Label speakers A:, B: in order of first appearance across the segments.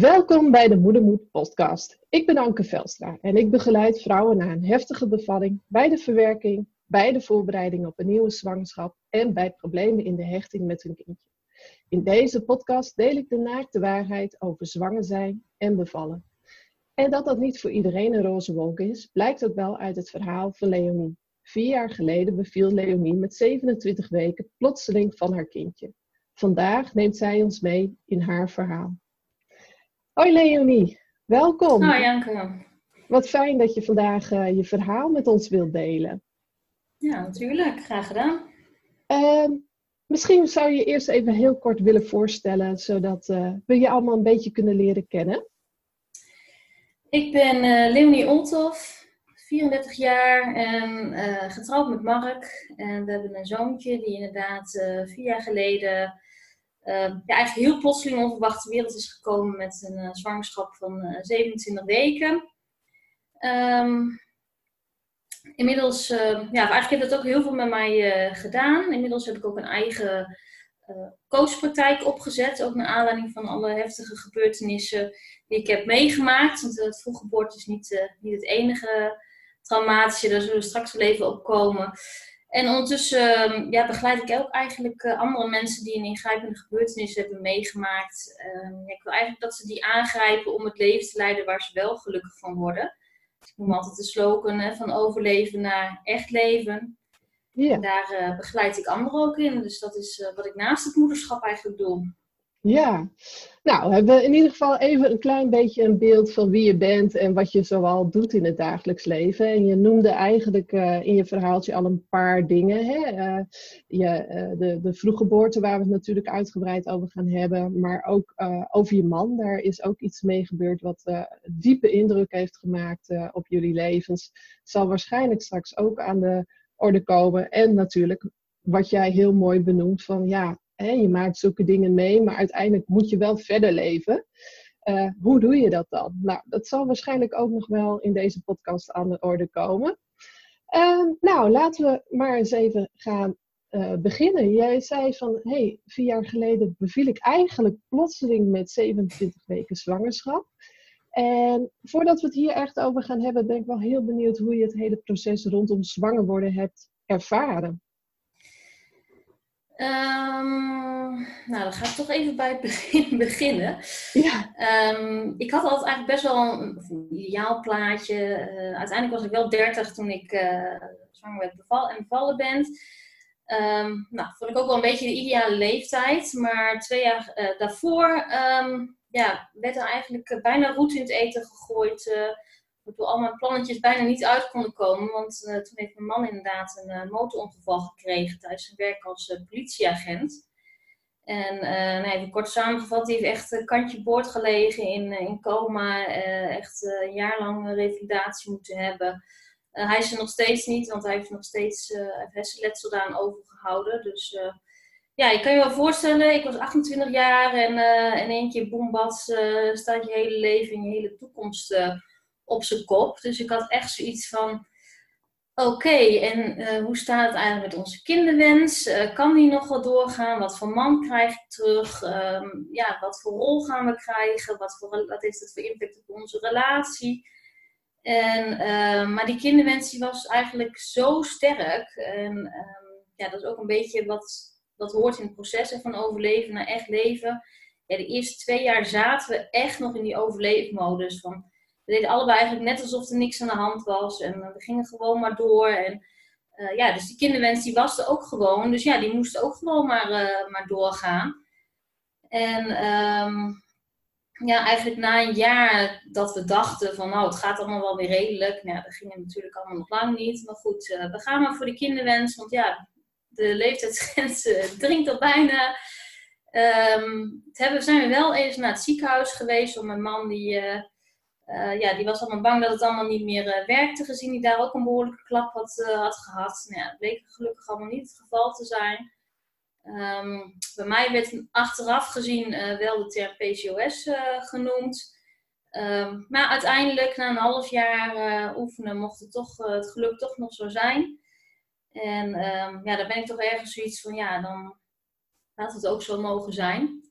A: Welkom bij de Moedermoed podcast. Ik ben Anke Velstra en ik begeleid vrouwen na een heftige bevalling, bij de verwerking, bij de voorbereiding op een nieuwe zwangerschap en bij problemen in de hechting met hun kindje. In deze podcast deel ik de naakte waarheid over zwanger zijn en bevallen. En dat dat niet voor iedereen een roze wolk is, blijkt ook wel uit het verhaal van Leonie. Vier jaar geleden beviel Leonie met 27 weken plotseling van haar kindje. Vandaag neemt zij ons mee in haar verhaal. Hoi Leonie, welkom.
B: Hoi Janke.
A: Wat fijn dat je vandaag uh, je verhaal met ons wilt delen.
B: Ja, natuurlijk. Graag gedaan.
A: Uh, misschien zou je eerst even heel kort willen voorstellen, zodat uh, we je allemaal een beetje kunnen leren kennen.
B: Ik ben uh, Leonie Olthoff, 34 jaar en getrouwd met Mark. En we hebben een zoontje die inderdaad vier jaar geleden Ehm, ja, eigenlijk heel plotseling onverwacht de wereld is gekomen met een uh, zwangerschap van uh, eh, 27 weken. Um, inmiddels, uh, ja, eigenlijk heeft dat ook heel veel met mij eh, gedaan. Inmiddels heb ik ook een eigen coachpraktijk opgezet, ook naar aanleiding van alle heftige gebeurtenissen die ik heb meegemaakt. Want het vroeggeboorte is niet, niet het enige traumatische, daar zullen we straks wel even op komen. En ondertussen ehm, ja, begeleid ik ook eigenlijk eh, andere mensen die een ingrijpende gebeurtenis hebben meegemaakt. Ehm, ik wil eigenlijk dat ze die aangrijpen om het leven te leiden waar ze wel gelukkig van worden. ik noem altijd de slogan hè, van overleven naar echt leven. Ja. Daar uh, begeleid ik anderen ook in. Dus dat is eh, wat ik naast het moederschap eigenlijk doe.
A: Ja, nou, we hebben in ieder geval even een klein beetje een beeld van wie je bent en wat je zoal doet in het dagelijks leven. En je noemde eigenlijk uh, in je verhaaltje al een paar dingen. Hè? Uh, je, uh, de, de vroeggeboorte, waar we het natuurlijk uitgebreid over gaan hebben, maar ook over je man. Daar is ook iets mee gebeurd wat diepe indruk heeft gemaakt op jullie levens. Zal waarschijnlijk straks ook aan de orde komen. En natuurlijk wat jij heel mooi benoemt van ja, je maakt zulke dingen mee, maar uiteindelijk moet je wel verder leven. Uh, hoe doe je dat dan? Nou, dat zal waarschijnlijk ook nog wel in deze podcast aan de orde komen. Uh, nou, laten we maar eens even gaan uh, beginnen. Jij zei van, hey, vier jaar geleden beviel ik eigenlijk plotseling met 27 weken zwangerschap. En voordat we het hier echt over gaan hebben, ben ik wel heel benieuwd hoe je het hele proces rondom zwanger worden hebt ervaren.
B: Um, nou, dan ga ik toch even bij het begin beginnen. Ja. Um, ik had altijd eigenlijk best wel een, een ideaal plaatje. Uh, uiteindelijk was ik wel 30 toen ik uh, zwanger werd beval en bevallen ben. Um, nou, vond ik ook wel een beetje de ideale leeftijd. Maar twee jaar uh, daarvoor ja, werd er eigenlijk bijna roet in het eten gegooid waardoor al mijn plannetjes bijna niet uit konden komen. Want uh, toen heeft mijn man inderdaad een uh, motorongeval gekregen tijdens zijn werk als uh, politieagent. En nou, even kort samengevat, die heeft echt kantje boord gelegen in, in coma. echt een jaar lang revalidatie moeten hebben. hij is er nog steeds niet, want hij heeft nog steeds hersenletsel daaraan overgehouden. Dus ja, je kan je wel voorstellen, ik was 28 jaar en in één keer boembad staat je hele leven en je hele toekomst op zijn kop. Dus ik had echt zoiets van: oké, en uh, hoe staat het eigenlijk met onze kinderwens? Uh, kan die nog wel doorgaan? Wat voor man krijg ik terug? Um, ja, wat voor rol gaan we krijgen? Wat, voor, wat heeft het voor impact op onze relatie? En, uh, maar die kinderwens die was eigenlijk zo sterk. En um, ja, dat is ook een beetje wat, wat hoort in het proces van overleven naar echt leven. Ja, de eerste twee jaar zaten we echt nog in die overleefmodus van we deden allebei eigenlijk net alsof er niks aan de hand was. En we gingen gewoon maar door. En uh, ja, dus die kinderwens die was er ook gewoon. Dus ja, die moest ook gewoon maar, uh, maar doorgaan. En um, ja, eigenlijk na een jaar dat we dachten van nou, het gaat allemaal wel weer redelijk. Nou, ja, dat ging natuurlijk allemaal nog lang niet. Maar goed, we gaan maar voor de kinderwens. Want ja, de leeftijdsgrens dringt al bijna. Um, hebben, zijn we wel eens naar het ziekenhuis geweest. Om mijn man die uh, ja, die was allemaal bang dat het allemaal niet meer uh, werkte, gezien hij daar ook een behoorlijke klap had, uh, had gehad. Nou ja, dat bleek gelukkig allemaal niet het geval te zijn. Um, bij mij werd achteraf gezien wel de term PCOS genoemd. Um, maar uiteindelijk, na een half jaar oefenen, mocht het, toch, het geluk toch nog zo zijn. En um, ja, daar ben ik toch ergens zoiets van, ja, dan laat het ook zo mogen zijn.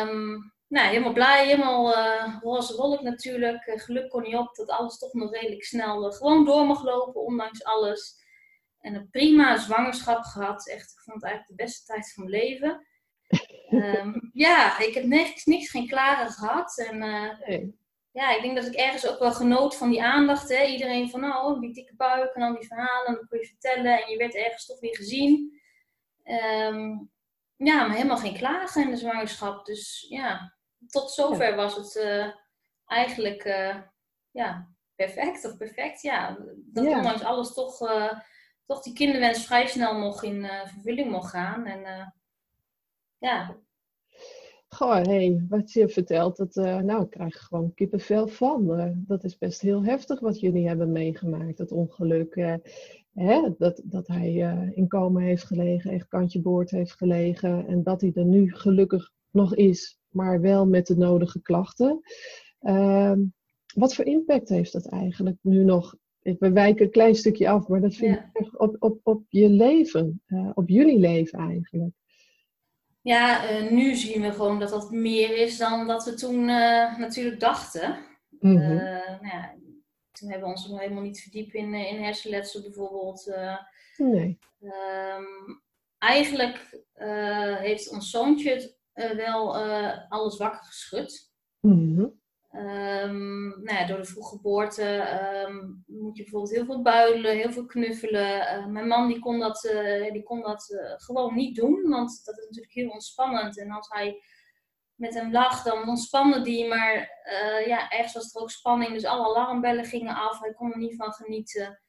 B: Um, nou, helemaal blij, helemaal uh, roze wolk natuurlijk. Uh, geluk kon niet op dat alles toch nog redelijk snel uh, gewoon door mag lopen, ondanks alles. En een prima zwangerschap gehad. Echt, ik vond het eigenlijk de beste tijd van mijn leven. um, ja, ik heb niks, niks geen klaren gehad. En nee. ja, ik denk dat ik ergens ook wel genoot van die aandacht. Hè? Iedereen van, oh, die dikke buik en al die verhalen. En dan kun je vertellen. En je werd ergens toch weer gezien. Um, ja, maar helemaal geen klagen in de zwangerschap. Dus ja, tot zover was het uh, eigenlijk uh, ja, perfect of perfect. Ja, dat ja. ondanks alles toch, uh, toch die kinderwens vrij snel nog in vervulling mocht gaan. En ja.
A: Goh, hey, wat je vertelt, dat, nou, ik krijg gewoon kippenvel van. dat is best heel heftig wat jullie hebben meegemaakt, dat ongeluk. Hè, dat, dat hij in coma heeft gelegen, echt kantje boord heeft gelegen. En dat hij er nu gelukkig nog is maar wel met de nodige klachten. Ehm, wat voor impact heeft dat eigenlijk nu nog? We wijken een klein stukje af, maar dat vind ik echt op, op, op je leven, uh, op jullie leven eigenlijk.
B: Ja, uh, nu zien we gewoon dat dat meer is dan dat we toen uh, natuurlijk dachten. Mm -hmm. nou ja, toen hebben we ons nog helemaal niet verdiept in, in hersenletsel bijvoorbeeld. nee. Um, eigenlijk heeft ons zoontje het uh, wel uh, alles wakker geschud. Mm nou ja, door de vroege geboorte um, moet je bijvoorbeeld heel veel builen, heel veel knuffelen. Uh, mijn man die kon dat, die kon dat gewoon niet doen, want dat is natuurlijk heel ontspannend. En als hij met hem lag, dan ontspande die. Maar ja, ergens was er ook spanning, dus alle alarmbellen gingen af. Hij kon er niet van genieten.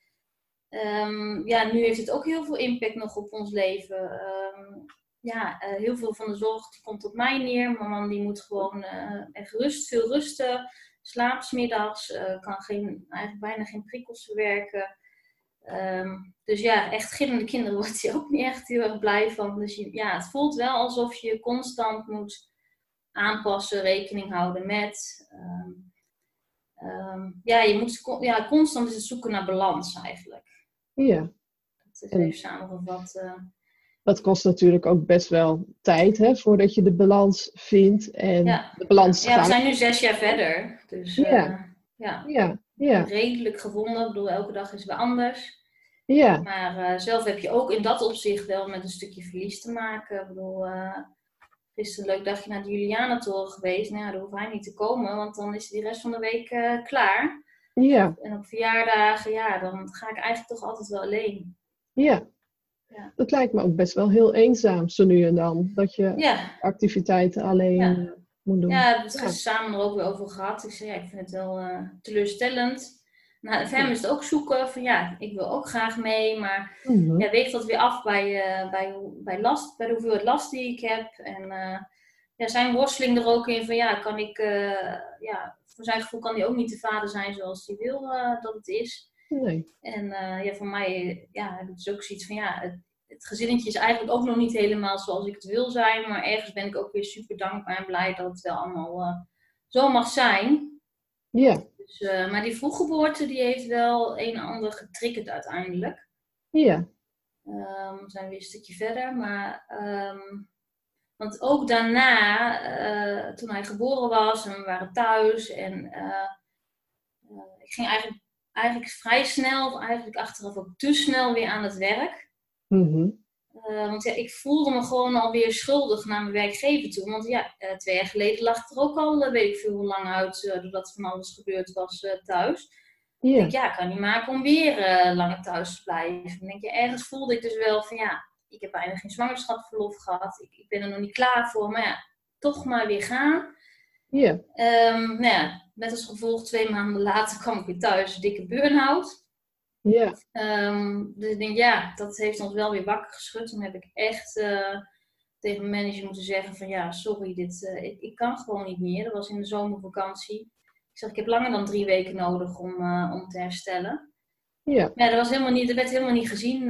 B: Um, ja, nu heeft het ook heel veel impact nog op ons leven. Um, ja, uh, heel veel van de zorg die komt op mij neer. Mijn man die moet gewoon uh, even rust, veel rusten. Slaapt middags, uh, kan geen, eigenlijk bijna geen prikkels verwerken. Um, dus ja, echt gillende kinderen wordt hij ook niet echt heel erg blij van. Dus je, ja, het voelt wel alsof je constant moet aanpassen, rekening houden met. Um, um, ja, je moet ja, constant is het zoeken naar balans eigenlijk.
A: Ja.
B: Dat is even samengevat.
A: Dat kost natuurlijk ook best wel tijd hè, voordat je de balans vindt. En
B: ja.
A: de balans
B: ja, we zijn nu zes jaar verder. Dus ja. Uh,
A: ja. Ja. ja.
B: redelijk gevonden. Ik bedoel, elke dag is weer anders.
A: Ja.
B: Maar uh, zelf heb je ook in dat opzicht wel met een stukje verlies te maken. Ik bedoel, uh, gisteren een leuk dagje naar de Julianatoren geweest. Nou ja, daar hoeft hij niet te komen, want dan is hij de rest van de week klaar.
A: Ja.
B: En op verjaardagen, ja, dan ga ik eigenlijk toch altijd wel alleen.
A: Ja. Ja. Dat lijkt me ook best wel heel eenzaam, zo nu en dan. Dat je
B: ja.
A: activiteiten alleen
B: ja.
A: moet doen.
B: Ja, we hebben het samen er ook weer over gehad. Ik zei, ja, ik vind het wel uh, teleurstellend. Nou, voor hem is het ook zoeken van ja, ik wil ook graag mee, maar mm -hmm. ja, weegt dat weer af bij, uh, bij, bij, last, bij de hoeveelheid last die ik heb. En uh, ja, zijn worsteling er ook in van ja, kan ik, ja, voor zijn gevoel kan hij ook niet de vader zijn zoals hij wil dat het is.
A: Nee.
B: En uh, ja, voor mij ja, heb ik dus ook zoiets van ja, het, het, gezinnetje is eigenlijk ook nog niet helemaal zoals ik het wil zijn. Maar ergens ben ik ook weer super dankbaar en blij dat het wel allemaal uh, zo mag zijn.
A: Ja.
B: Dus, uh, maar die vroeggeboorte die heeft wel een en ander getriggerd uiteindelijk.
A: Ja.
B: Um, we zijn weer een stukje verder, maar... Um, want ook daarna, toen hij geboren was en we waren thuis en ik ging eigenlijk eigenlijk vrij snel, of eigenlijk achteraf ook te snel weer aan het werk.
A: Mm
B: uh, want ja, ik voelde me gewoon alweer schuldig naar mijn werkgever toe. Want ja, uh, twee jaar geleden lag er ook al, uh, weet ik veel hoe lang uit, doordat van alles gebeurd was thuis.
A: Yeah.
B: Ik denk, ja, kan niet maken om weer langer thuis te blijven. Dan denk je, ergens voelde ik dus wel van ja, ik heb bijna geen zwangerschapsverlof gehad. Ik, ik ben er nog niet klaar voor, maar ja, toch maar weer gaan.
A: Ja.
B: Um, nou ja, met als gevolg twee maanden later kwam ik weer thuis, dikke burn-out.
A: Ja.
B: Um, dus ik denk, ja, dat heeft ons wel weer wakker geschud. Toen heb ik echt uh, tegen mijn manager moeten zeggen van, ja, sorry, dit, uh, ik, ik, kan gewoon niet meer. Dat was in de zomervakantie. Ik zeg, ik heb langer dan drie weken nodig om, uh, om te herstellen.
A: Ja.
B: Ja, dat, was helemaal niet, dat werd helemaal niet gezien.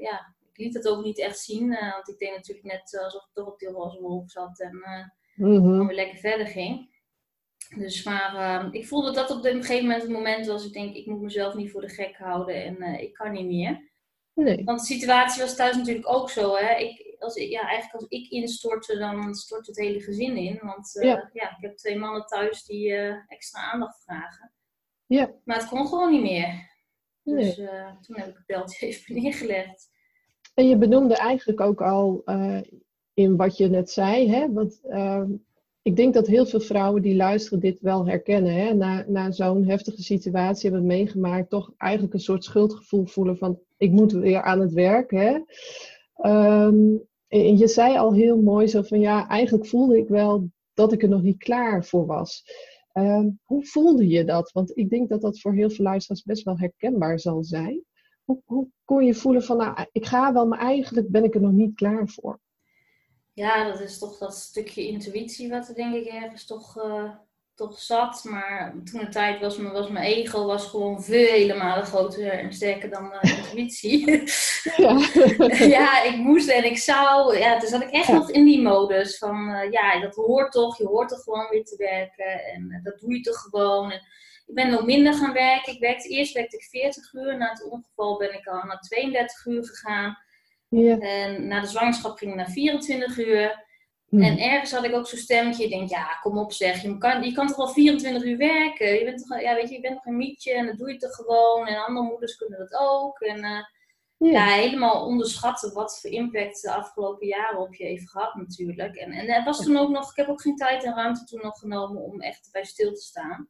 B: ja, ik liet het ook niet echt zien. want ik deed natuurlijk net alsof ik toch op die roze wolk zat en
A: mm -hmm.
B: weer lekker verder ging. Dus maar uh, ik voelde dat op een gegeven moment het moment was. Ik denk, ik moet mezelf niet voor de gek houden en uh, ik kan niet meer.
A: Nee.
B: Want de situatie was thuis natuurlijk ook zo. Hè? Ik, als ik, ja, eigenlijk als ik instortte, dan stort het hele gezin in. Want ja. ja. ik heb twee mannen thuis die extra aandacht vragen. Ja. Maar het kon gewoon niet meer. Dus toen heb ik het beltje even neergelegd.
A: En je benoemde eigenlijk ook al in wat je net zei, hè? Want ehm, ik denk dat heel veel vrouwen die luisteren dit wel herkennen. Hè? Na, na zo'n heftige situatie hebben meegemaakt, toch eigenlijk een soort schuldgevoel voelen van ik moet weer aan het werk. Hè? Ehm, en je zei al heel mooi zo van ja, eigenlijk voelde ik wel dat ik er nog niet klaar voor was. Ehm, hoe voelde je dat? Want ik denk dat dat voor heel veel luisteraars best wel herkenbaar zal zijn. Hoe, hoe kon je voelen van nou, ik ga wel, maar eigenlijk ben ik er nog niet klaar voor?
B: Ja, dat is toch dat stukje intuïtie wat er denk ik ergens toch, uh, toch zat. Maar toen de tijd was, was mijn ego was gewoon vele malen groter en sterker dan uh, intuïtie. Ja. ja, ik moest en ik zou. Ja, dus zat ik echt nog in die modus van uh, ja, dat hoort toch. Je hoort toch gewoon weer te werken en dat doe je toch gewoon. En ik ben nog minder gaan werken. Ik werkte, eerst werkte ik 40 uur. Na het ongeval ben ik al naar 32 uur gegaan. Ja. En na de zwangerschap ging ik naar 24 uur. Hmm. En ergens had ik ook zo'n stemmetje. Ik denk, ja, kom op zeg. Je kan, je kan toch wel 24 uur werken? Je bent toch, ja, weet je, je bent toch een mietje en dat doe je toch gewoon. En andere moeders kunnen dat ook. En uh, ja. helemaal onderschatten wat voor impact de afgelopen jaren op je heeft gehad natuurlijk. En, en er was toen ook nog, ik heb ook geen tijd en ruimte toen nog genomen om echt bij stil te staan.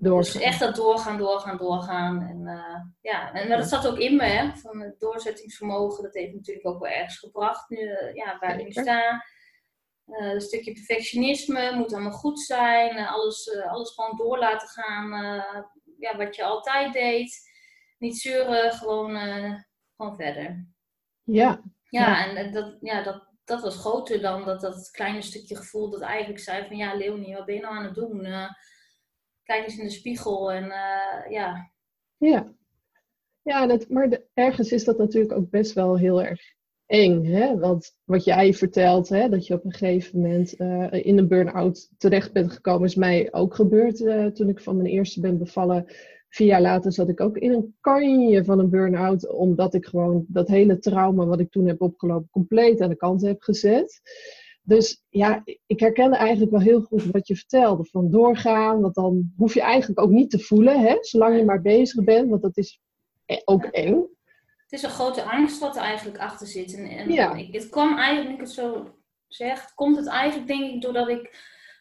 B: Dus echt dat doorgaan, doorgaan, doorgaan. En, uh, ja, en dat zat ook in me, hè, van het doorzettingsvermogen. Dat heeft natuurlijk ook wel ergens gebracht, nu, uh, ja, waar ik nu sta. Uh, een stukje perfectionisme, moet allemaal goed zijn. alles, alles gewoon door laten gaan, ja, wat je altijd deed. Niet zeuren, gewoon, gewoon verder.
A: Ja.
B: Ja, en dat, ja, dat, dat was groter dan dat, dat kleine stukje gevoel dat eigenlijk zei van... Ja, Leonie, wat ben je nou aan het doen? Kijk eens in de spiegel en uh, ja.
A: Ja, ja maar ergens is dat natuurlijk ook best wel heel erg eng. Hè? Want wat jij vertelt, hè, dat je op een gegeven moment uh, in een burn-out terecht bent gekomen, is mij ook gebeurd uh, toen ik van mijn eerste ben bevallen. Vier jaar later zat ik ook in een kanje van een burn-out, omdat ik gewoon dat hele trauma wat ik toen heb opgelopen compleet aan de kant heb gezet. Dus ja, ik herkende eigenlijk wel heel goed wat je vertelde. Van doorgaan, want dan hoef je eigenlijk ook niet te voelen, hè, zolang je maar bezig bent, want dat is e- ook eng.
B: Het is een grote angst wat er eigenlijk achter zit. En, en ja. ik, het kwam eigenlijk, ik het zo zeg, komt het eigenlijk denk ik doordat ik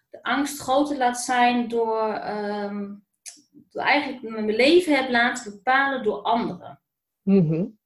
B: de angst groter laat zijn door, um, door eigenlijk mijn leven heb laten bepalen door anderen. Mm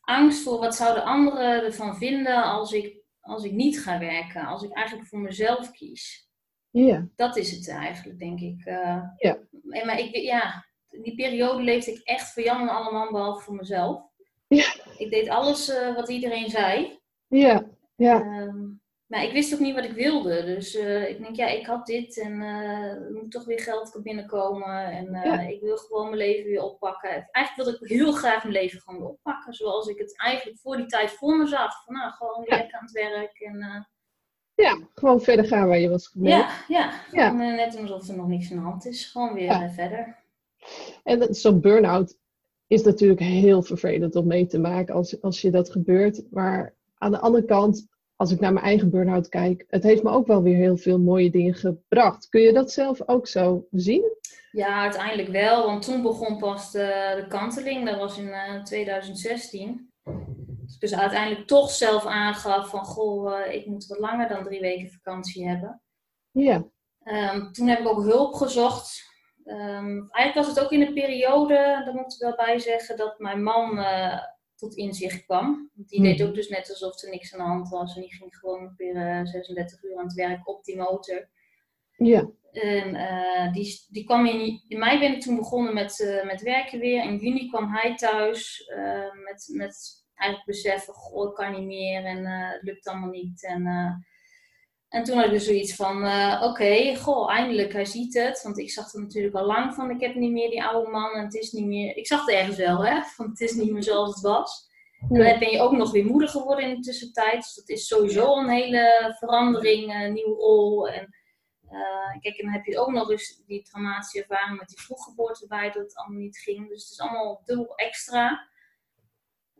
B: Angst voor wat zouden anderen ervan vinden als ik als ik niet ga werken, als ik eigenlijk voor mezelf kies. Ja. Dat is het eigenlijk, denk ik. Uh, ja. Maar ik, ja, die periode leefde ik echt voor Jan en allemaal, behalve voor mezelf. Ja. Ik deed alles uh, wat iedereen zei.
A: Ja, ja. Um,
B: maar ik wist ook niet wat ik wilde. Dus uh, ik denk, ja, ik had dit en uh, er moet toch weer geld binnenkomen. En uh, ik wil gewoon mijn leven weer oppakken. Eigenlijk wilde ik heel graag mijn leven gewoon weer oppakken. Zoals ik het eigenlijk voor die tijd voor me zag. Van nou, gewoon weer aan het werk. En,
A: ja, gewoon verder gaan waar je was gebleven.
B: Ja, ja. ja. net alsof er nog niks aan de hand is. Gewoon weer verder.
A: En zo'n burn-out is natuurlijk heel vervelend om mee te maken als, als je dat gebeurt. Maar aan de andere kant als ik naar mijn eigen burn-out kijk, het heeft me ook wel weer heel veel mooie dingen gebracht. Kun je dat zelf ook zo zien?
B: Ja, uiteindelijk wel. Want toen begon pas de, de kanteling. Dat was in uh, eh, 2016. Dus uiteindelijk toch zelf aangaf van... Goh, uh, ik moet wat langer dan drie weken vakantie hebben.
A: Ja.
B: Um, toen heb ik ook hulp gezocht. Um, eigenlijk was het ook in een periode, daar moet ik wel bij zeggen, dat mijn man... Uh, tot inzicht kwam. Die deed hmm. ook dus net alsof er niks aan de hand was. En die ging gewoon weer 36 uur aan het werk op die motor.
A: Ja.
B: En uh, die, die kwam in, in mei ben ik toen begonnen met, uh, met werken weer. In juni kwam hij thuis met, met eigenlijk beseffen, goh, ik kan niet meer en het lukt allemaal niet. En, en toen had ik dus zoiets van, oké, okay, goh, eindelijk, hij ziet het. Want ik zag er natuurlijk al lang van, ik heb niet meer die oude man en het is niet meer... Ik zag het ergens wel, hè, van het is niet meer zoals het was. En dan ben je ook nog weer moeder geworden in de tussentijd. Dus dat is sowieso een hele verandering, een nieuwe rol. En uh, kijk, en dan heb je ook nog eens die traumatische ervaring met die vroeggeboorte bij, dat het allemaal niet ging. Dus het is allemaal dubbel extra.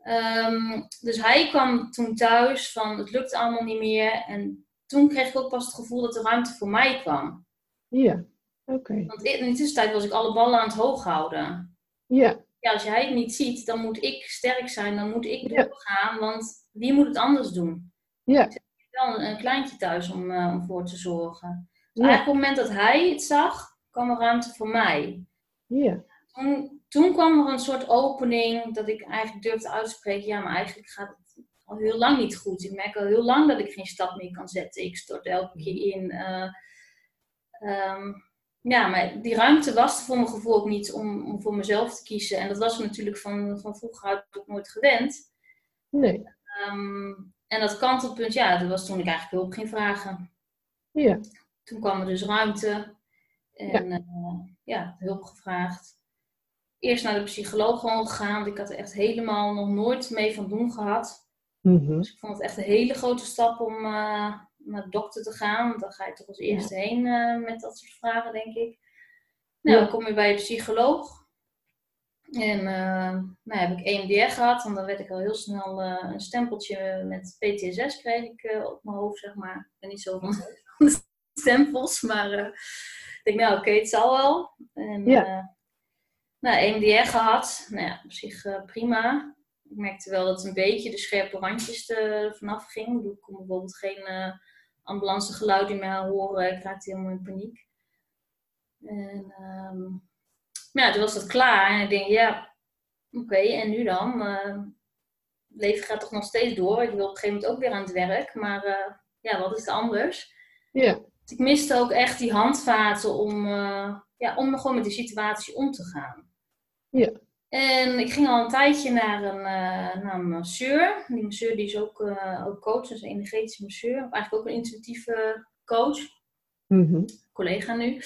B: Ehm, dus hij kwam toen thuis van het lukt allemaal niet meer. En toen kreeg ik ook pas het gevoel dat er ruimte voor mij kwam.
A: Ja, oké.
B: Want in de tussentijd was ik alle ballen aan het hoog houden.
A: Ja.
B: Ja, als jij het niet ziet, dan moet ik sterk zijn, dan moet ik doorgaan, want wie moet het anders doen?
A: Ja.
B: Ik heb wel een, kleintje thuis om, uh, om voor te zorgen. Dus eigenlijk op het moment dat hij het zag, kwam er ruimte voor mij.
A: Ja.
B: Toen, toen kwam er een soort opening dat ik eigenlijk durfde uitspreken, ja, maar eigenlijk gaat het al heel lang niet goed. Ik merk al heel lang dat ik geen stap meer kan zetten. Ik stort elke keer in. Uh, um, ja, maar die ruimte was er voor mijn gevoel ook niet om, om voor mezelf te kiezen. En dat was natuurlijk van, van vroeger uit ook nooit gewend.
A: Nee.
B: Um, en dat kantelpunt, ja, dat was toen ik eigenlijk hulp ging vragen.
A: Ja.
B: Toen kwam er dus ruimte. En ja, uh, ja hulp gevraagd. Eerst naar de psycholoog gewoon gegaan. Want ik had er echt helemaal nog nooit mee van doen gehad.
A: Mm -hmm.
B: Dus ik vond het echt een hele grote stap om, uh, naar de dokter te gaan. Want dan ga je toch als eerste ja. heen uh, met dat soort vragen, denk ik. Nou, ja. dan kom je bij de psycholoog. En uh, nou, heb ik EMDR gehad. En dan werd ik al heel snel een stempeltje met PTSS kreeg ik op mijn hoofd, zeg maar. Ik ben niet zo van de stempels, maar ik denk, nou oké, okay, het zal wel. En,
A: ja.
B: nou, EMDR gehad. Nou ja, op zich prima. Ik merkte wel dat een beetje de scherpe randjes er vanaf ging. Ik kon bijvoorbeeld geen ambulancegeluiden meer horen. Ik raakte helemaal in paniek. En um, ja, toen was dat klaar. En ik denk, ja, oké, okay, en nu dan? Uh, het leven gaat toch nog steeds door. Ik wil op een gegeven moment ook weer aan het werk. Maar uh, ja, wat is er anders?
A: Ja.
B: Dus ik miste ook echt die handvaten om, uh, ja, om gewoon met die situatie om te gaan.
A: Ja.
B: En ik ging al een tijdje naar een, uh, naar een masseur. Die masseur die is ook, uh, ook coach, dus een energetische masseur. Of eigenlijk ook een intuïtieve coach.
A: Mm -hmm.
B: Collega nu.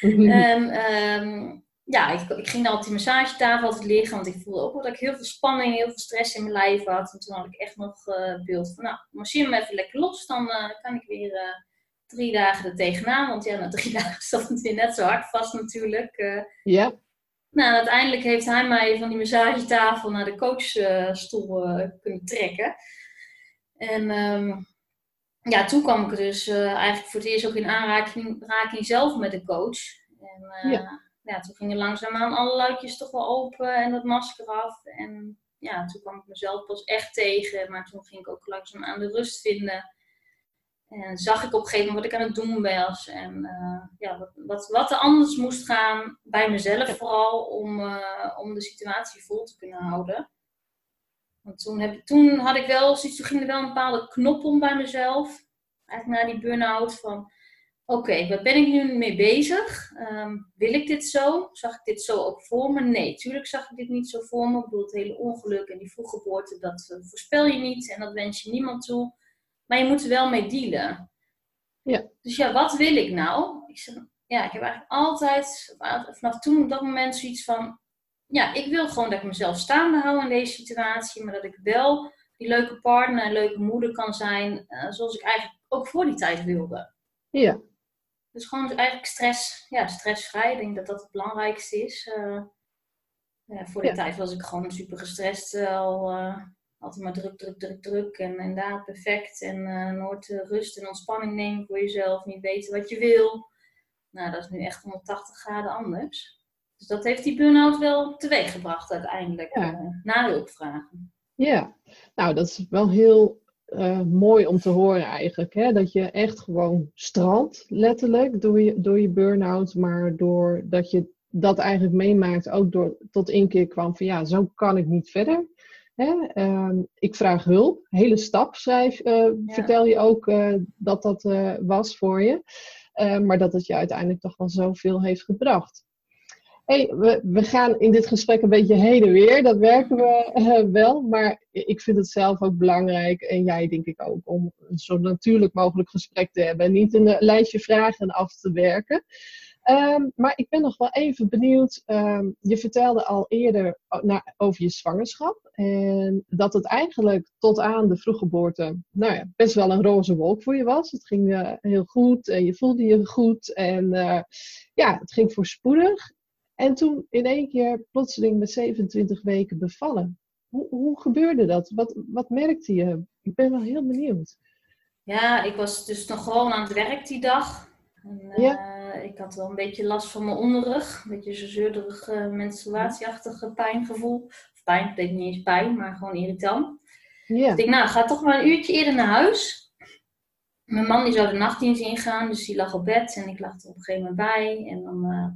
B: mm -hmm. en, um, ja, ik, ik, ging dan op die massagetafel altijd liggen. Want ik voelde ook wel dat ik heel veel spanning, heel veel stress in mijn lijf had. En toen had ik echt nog uh, beeld van, nou, masseer me even lekker los. Dan kan ik weer drie dagen er tegenaan. Want ja, na drie dagen zat het weer net zo hard vast natuurlijk.
A: Ja.
B: Nou, uiteindelijk heeft hij mij van die massagetafel naar de coachstoel uh, kunnen trekken. En um, ja, toen kwam ik dus uh, eigenlijk voor het eerst ook in aanraking, aanraking zelf met de coach. En uh, ja. ja. toen gingen langzaamaan alle luikjes toch wel open en dat masker af. En ja, toen kwam ik mezelf pas echt tegen. Maar toen ging ik ook langzaam aan de rust vinden. En zag ik op een gegeven moment wat ik aan het doen was. En uh, ja, wat, wat, wat, er anders moest gaan bij mezelf vooral om, uh, om de situatie vol te kunnen houden. Want toen, heb, toen had ik wel zoiets, toen ging er wel een bepaalde knop om bij mezelf. Eigenlijk na die burn-out van, oké, okay, waar ben ik nu mee bezig? Um, wil ik dit zo? Zag ik dit zo ook voor me? Nee, tuurlijk zag ik dit niet zo voor me. Ik bedoel, het hele ongeluk en die vroeggeboorte, dat uh, voorspel je niet en dat wens je niemand toe. Maar je moet er wel mee dealen.
A: Ja.
B: Dus ja, wat wil ik nou? Ik zeg, ja, ik heb eigenlijk altijd, vanaf toen op dat moment zoiets van, ja, ik wil gewoon dat ik mezelf staande hou in deze situatie, maar dat ik wel die leuke partner en leuke moeder kan zijn, uh, zoals ik eigenlijk ook voor die tijd wilde.
A: Ja.
B: Dus gewoon eigenlijk stress, ja, stressvrij. Ik denk dat dat het belangrijkste is. Uh, ja, voor die ja. tijd was ik gewoon super gestrest al. Uh, altijd maar druk, druk, druk, druk. En inderdaad perfect. En uh, nooit uh, rust en ontspanning nemen voor jezelf. Niet weten wat je wil. Nou, dat is nu echt 180 graden anders. Dus dat heeft die burn-out wel teweeg gebracht uiteindelijk.
A: Ja.
B: Uh, na hulpvragen.
A: Ja, nou dat is wel heel mooi om te horen eigenlijk. Hè? Dat je echt gewoon strandt, letterlijk, door je, door je burn-out. Maar doordat je dat eigenlijk meemaakt, ook door, tot inkeer kwam van ja, zo kan ik niet verder. Hè? Uh, ik vraag hulp. Hele stap schrijf, uh, ja. vertel je ook uh, dat dat uh, was voor je. maar dat het je uiteindelijk toch wel zoveel heeft gebracht. Hey, we, we gaan in dit gesprek een beetje heen en weer. Dat werken we wel. Maar ik vind het zelf ook belangrijk. En jij denk ik ook. Om een zo natuurlijk mogelijk gesprek te hebben. En niet een lijstje vragen af te werken. Um, maar ik ben nog wel even benieuwd. Um, je vertelde al eerder over je zwangerschap. En dat het eigenlijk tot aan de vroeggeboorte nou ja, best wel een roze wolk voor je was. Het ging uh, heel goed en je voelde je goed. En uh, ja, het ging voorspoedig. En toen in één keer plotseling met 27 weken bevallen. Hoe, hoe gebeurde dat? Wat, wat merkte je? Ik ben wel heel benieuwd.
B: Ja, ik was dus nog gewoon aan het werk die dag. En, ja. Eh, ik had wel een beetje last van mijn onderrug. Een beetje zo'n zeurderig uh, menstruatieachtige pijngevoel. Of pijn, ik denk niet eens pijn, maar gewoon irritant. Ja. ik denk, nou, ga toch maar een uurtje eerder naar huis. Mijn man die zou de nachtdienst ingaan, dus die lag op bed en ik lag er op een gegeven moment bij. En dan uh,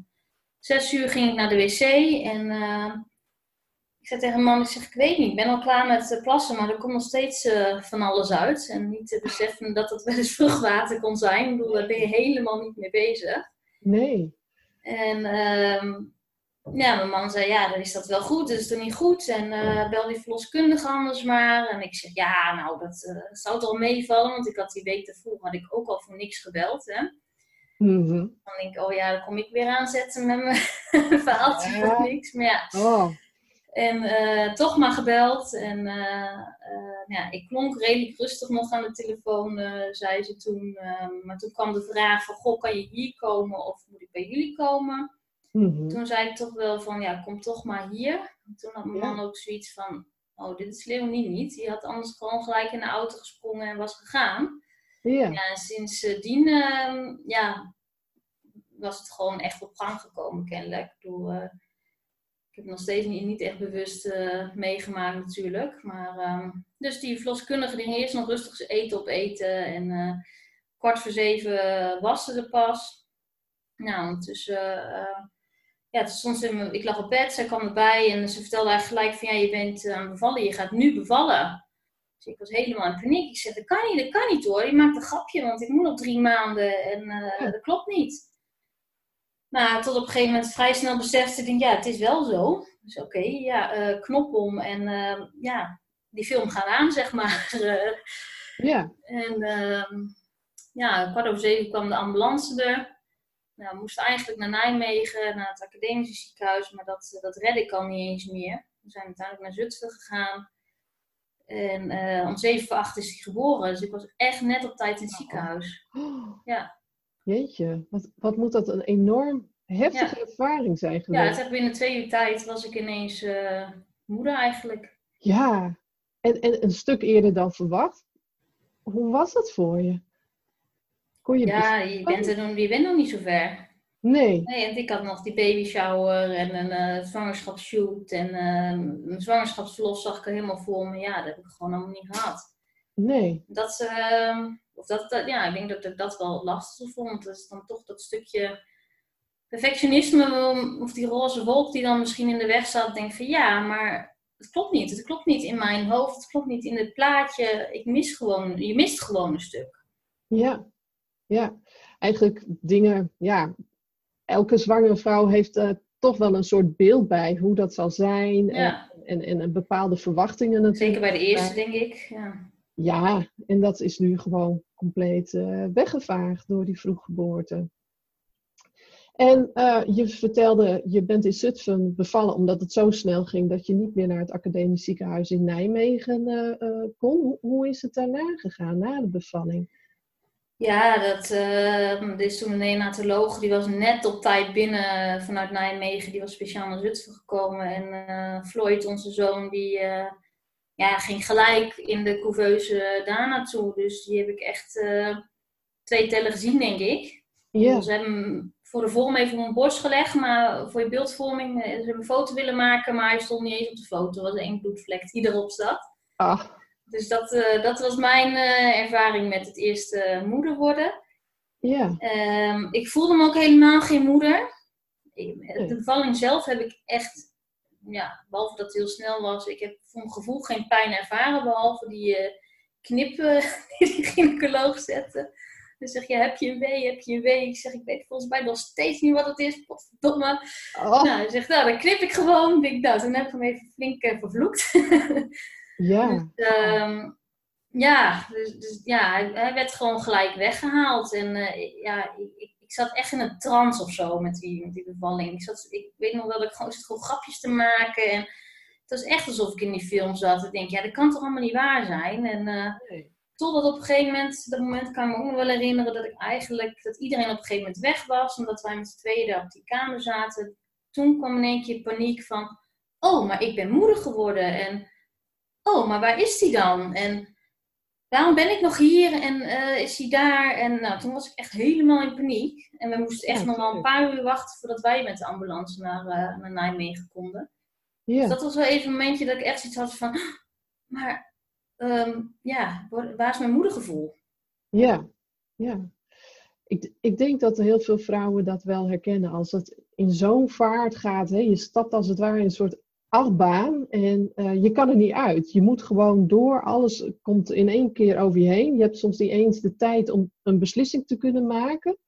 B: zes uur ging ik naar de wc en ik zei tegen mijn man, ik zeg, ik weet niet, ik ben al klaar met plassen, maar er komt nog steeds uh, van alles uit. En niet te beseffen dat het wel eens vruchtwater kon zijn. Ik bedoel, daar ben je helemaal niet mee bezig.
A: Nee.
B: En ehm, ja, mijn man zei, ja, dan is dat wel goed, dat is toch niet goed? En uh, bel die verloskundige anders maar. En ik zeg, ja, nou, dat zou toch meevallen, want ik had die week daarvoor had ik ook al voor niks gebeld, hè.
A: Mm
B: Dan denk ik, oh ja, dan kom ik weer aanzetten met mijn verhaaltje ja. voor niks. Maar ja.
A: Oh.
B: En uh, toch maar gebeld. En ja, ik klonk redelijk rustig nog aan de telefoon, zei ze toen. maar toen kwam de vraag van, goh, kan je hier komen of moet ik bij jullie komen?
A: Mhm.
B: Toen zei ik toch wel van, ja, kom toch maar hier. toen had mijn man ook zoiets van, oh, dit is Leonie niet. Die had anders gewoon gelijk in de auto gesprongen en was gegaan.
A: Ja.
B: ja en sindsdien, uh, ja, was het gewoon echt op gang gekomen, kennelijk. Ik heb nog steeds niet, niet echt bewust uh, meegemaakt natuurlijk. Maar, uh, dus die verloskundige die eerst nog rustig eten op eten. En uh, kwart voor zeven was ze er pas. Nou, ondertussen ja, toen stond ze ik lag op bed, zij kwam erbij en ze vertelde eigenlijk gelijk van ja, je bent aan het bevallen, je gaat nu bevallen. Dus ik was helemaal in paniek. Ik zeg, dat kan niet, dat kan niet hoor. Je maakt een grapje, want ik moet nog drie maanden en uh, dat klopt niet. Nou, tot op een gegeven moment vrij snel besefte ik, ja, het is wel zo. Dus oké, ja, uh, knop om en uh, ja, die film gaat aan, zeg maar.
A: ja.
B: En ehm, ja, kwart over zeven kwam de ambulance er. Nou, we moesten eigenlijk naar Nijmegen, naar het academische ziekenhuis, maar dat, dat redde ik al niet eens meer. We zijn uiteindelijk naar Zutphen gegaan. En om 7 voor 8 is hij geboren, dus ik was echt net op tijd in het ziekenhuis. Ja.
A: Jeetje, wat, wat moet dat een enorm heftige ervaring zijn geweest.
B: Ja, het echt binnen twee uur tijd was ik ineens uh, moeder eigenlijk.
A: Ja, en, en een stuk eerder dan verwacht. Hoe was dat voor je?
B: je ja, je bent, er nog, je bent nog niet zo ver.
A: Nee.
B: Nee, en ik had nog die baby shower en een uh, zwangerschapsshoot en uh, een zwangerschapsverlof zag ik er helemaal voor me. Ja, dat heb ik gewoon allemaal niet gehad.
A: Nee.
B: Dat, uh, of dat, dat, ja, ik denk dat ik dat wel lastig vond. Dat is dan toch dat stukje perfectionisme, of die roze wolk die dan misschien in de weg staat. Denk van ja, maar het klopt niet. Het klopt niet in mijn hoofd, het klopt niet in het plaatje. Ik mis gewoon, je mist gewoon een stuk.
A: Ja, ja, eigenlijk dingen, ja, elke zwangere vrouw heeft uh, toch wel een soort beeld bij hoe dat zal zijn.
B: Ja.
A: En, en, en, bepaalde verwachtingen natuurlijk.
B: Zeker bij de eerste, denk ik. Ja,
A: ja en dat is nu gewoon compleet uh, weggevaagd door die vroeggeboorte. En uh, je vertelde, je bent in Zutphen bevallen omdat het zo snel ging dat je niet meer naar het academisch ziekenhuis in Nijmegen kon. Hoe, is het daarna gegaan, na de bevalling?
B: Ja, dat, is toen een neonatoloog, die was net op tijd binnen vanuit Nijmegen. Die was speciaal naar Zutphen gekomen. En Floyd, onze zoon, die ja, ging gelijk in de couveuse daar naartoe. Dus die heb ik echt uh, twee tellen gezien, denk ik.
A: Ja.
B: Ze hebben hem voor de vorm even op mijn borst gelegd, maar voor je beeldvorming, ze hebben een foto willen maken, maar hij stond niet eens op de foto. Er was één bloedvlek die erop zat.
A: Ah.
B: Dus dat, uh, dat was mijn uh, ervaring met het eerste moeder worden.
A: Ja.
B: Um, ik voelde me ook helemaal geen moeder. Ik, de bevalling zelf heb ik echt, ja, behalve dat het heel snel was, ik heb voor mijn gevoel geen pijn ervaren, behalve die uh, knippen die de gynaecoloog zette. Dan zeg je, heb je een wee, heb je een wee? Ik zeg, ik weet volgens mij nog steeds niet wat het is. Potverdomme.
A: Oh.
B: Nou, hij zegt, nou, dan knip ik gewoon. Ik denk, nou, toen heb ik hem even flink vervloekt.
A: Ja.
B: Dus, um, ja, dus, dus, ja, hij, hij, werd gewoon gelijk weggehaald. En uh, ja, ik, ik, ik, zat echt in een trance of zo met die, met die bevalling. Ik, zat, ik weet nog wel dat ik gewoon, zat gewoon grapjes te maken. En het was echt alsof ik in die film zat. Ik denk, ja, dat kan toch allemaal niet waar zijn? En uh,
A: nee.
B: totdat op een gegeven moment, dat moment kan ik me ook nog wel herinneren dat ik eigenlijk, dat iedereen op een gegeven moment weg was. Omdat wij met z'n tweeën daar op die kamer zaten. Toen kwam in één keer paniek van, oh, maar ik ben moeder geworden. En oh, maar waar is die dan? En waarom ben ik nog hier en uh, is hij daar? En nou, toen was ik echt helemaal in paniek. En we moesten echt nog wel een paar uur wachten voordat wij met de ambulance naar, uh, naar Nijmegen konden. Ja. Dus dat was wel even een momentje dat ik echt iets had van, maar um, ja, waar is mijn moedergevoel?
A: Ja, ja. Ik, ik denk dat heel veel vrouwen dat wel herkennen. Als het in zo'n vaart gaat, hè, je stapt als het ware in een soort achtbaan en uh, je kan er niet uit. Je moet gewoon door, alles komt in één keer over je heen. Je hebt soms niet eens de tijd om een beslissing te kunnen maken.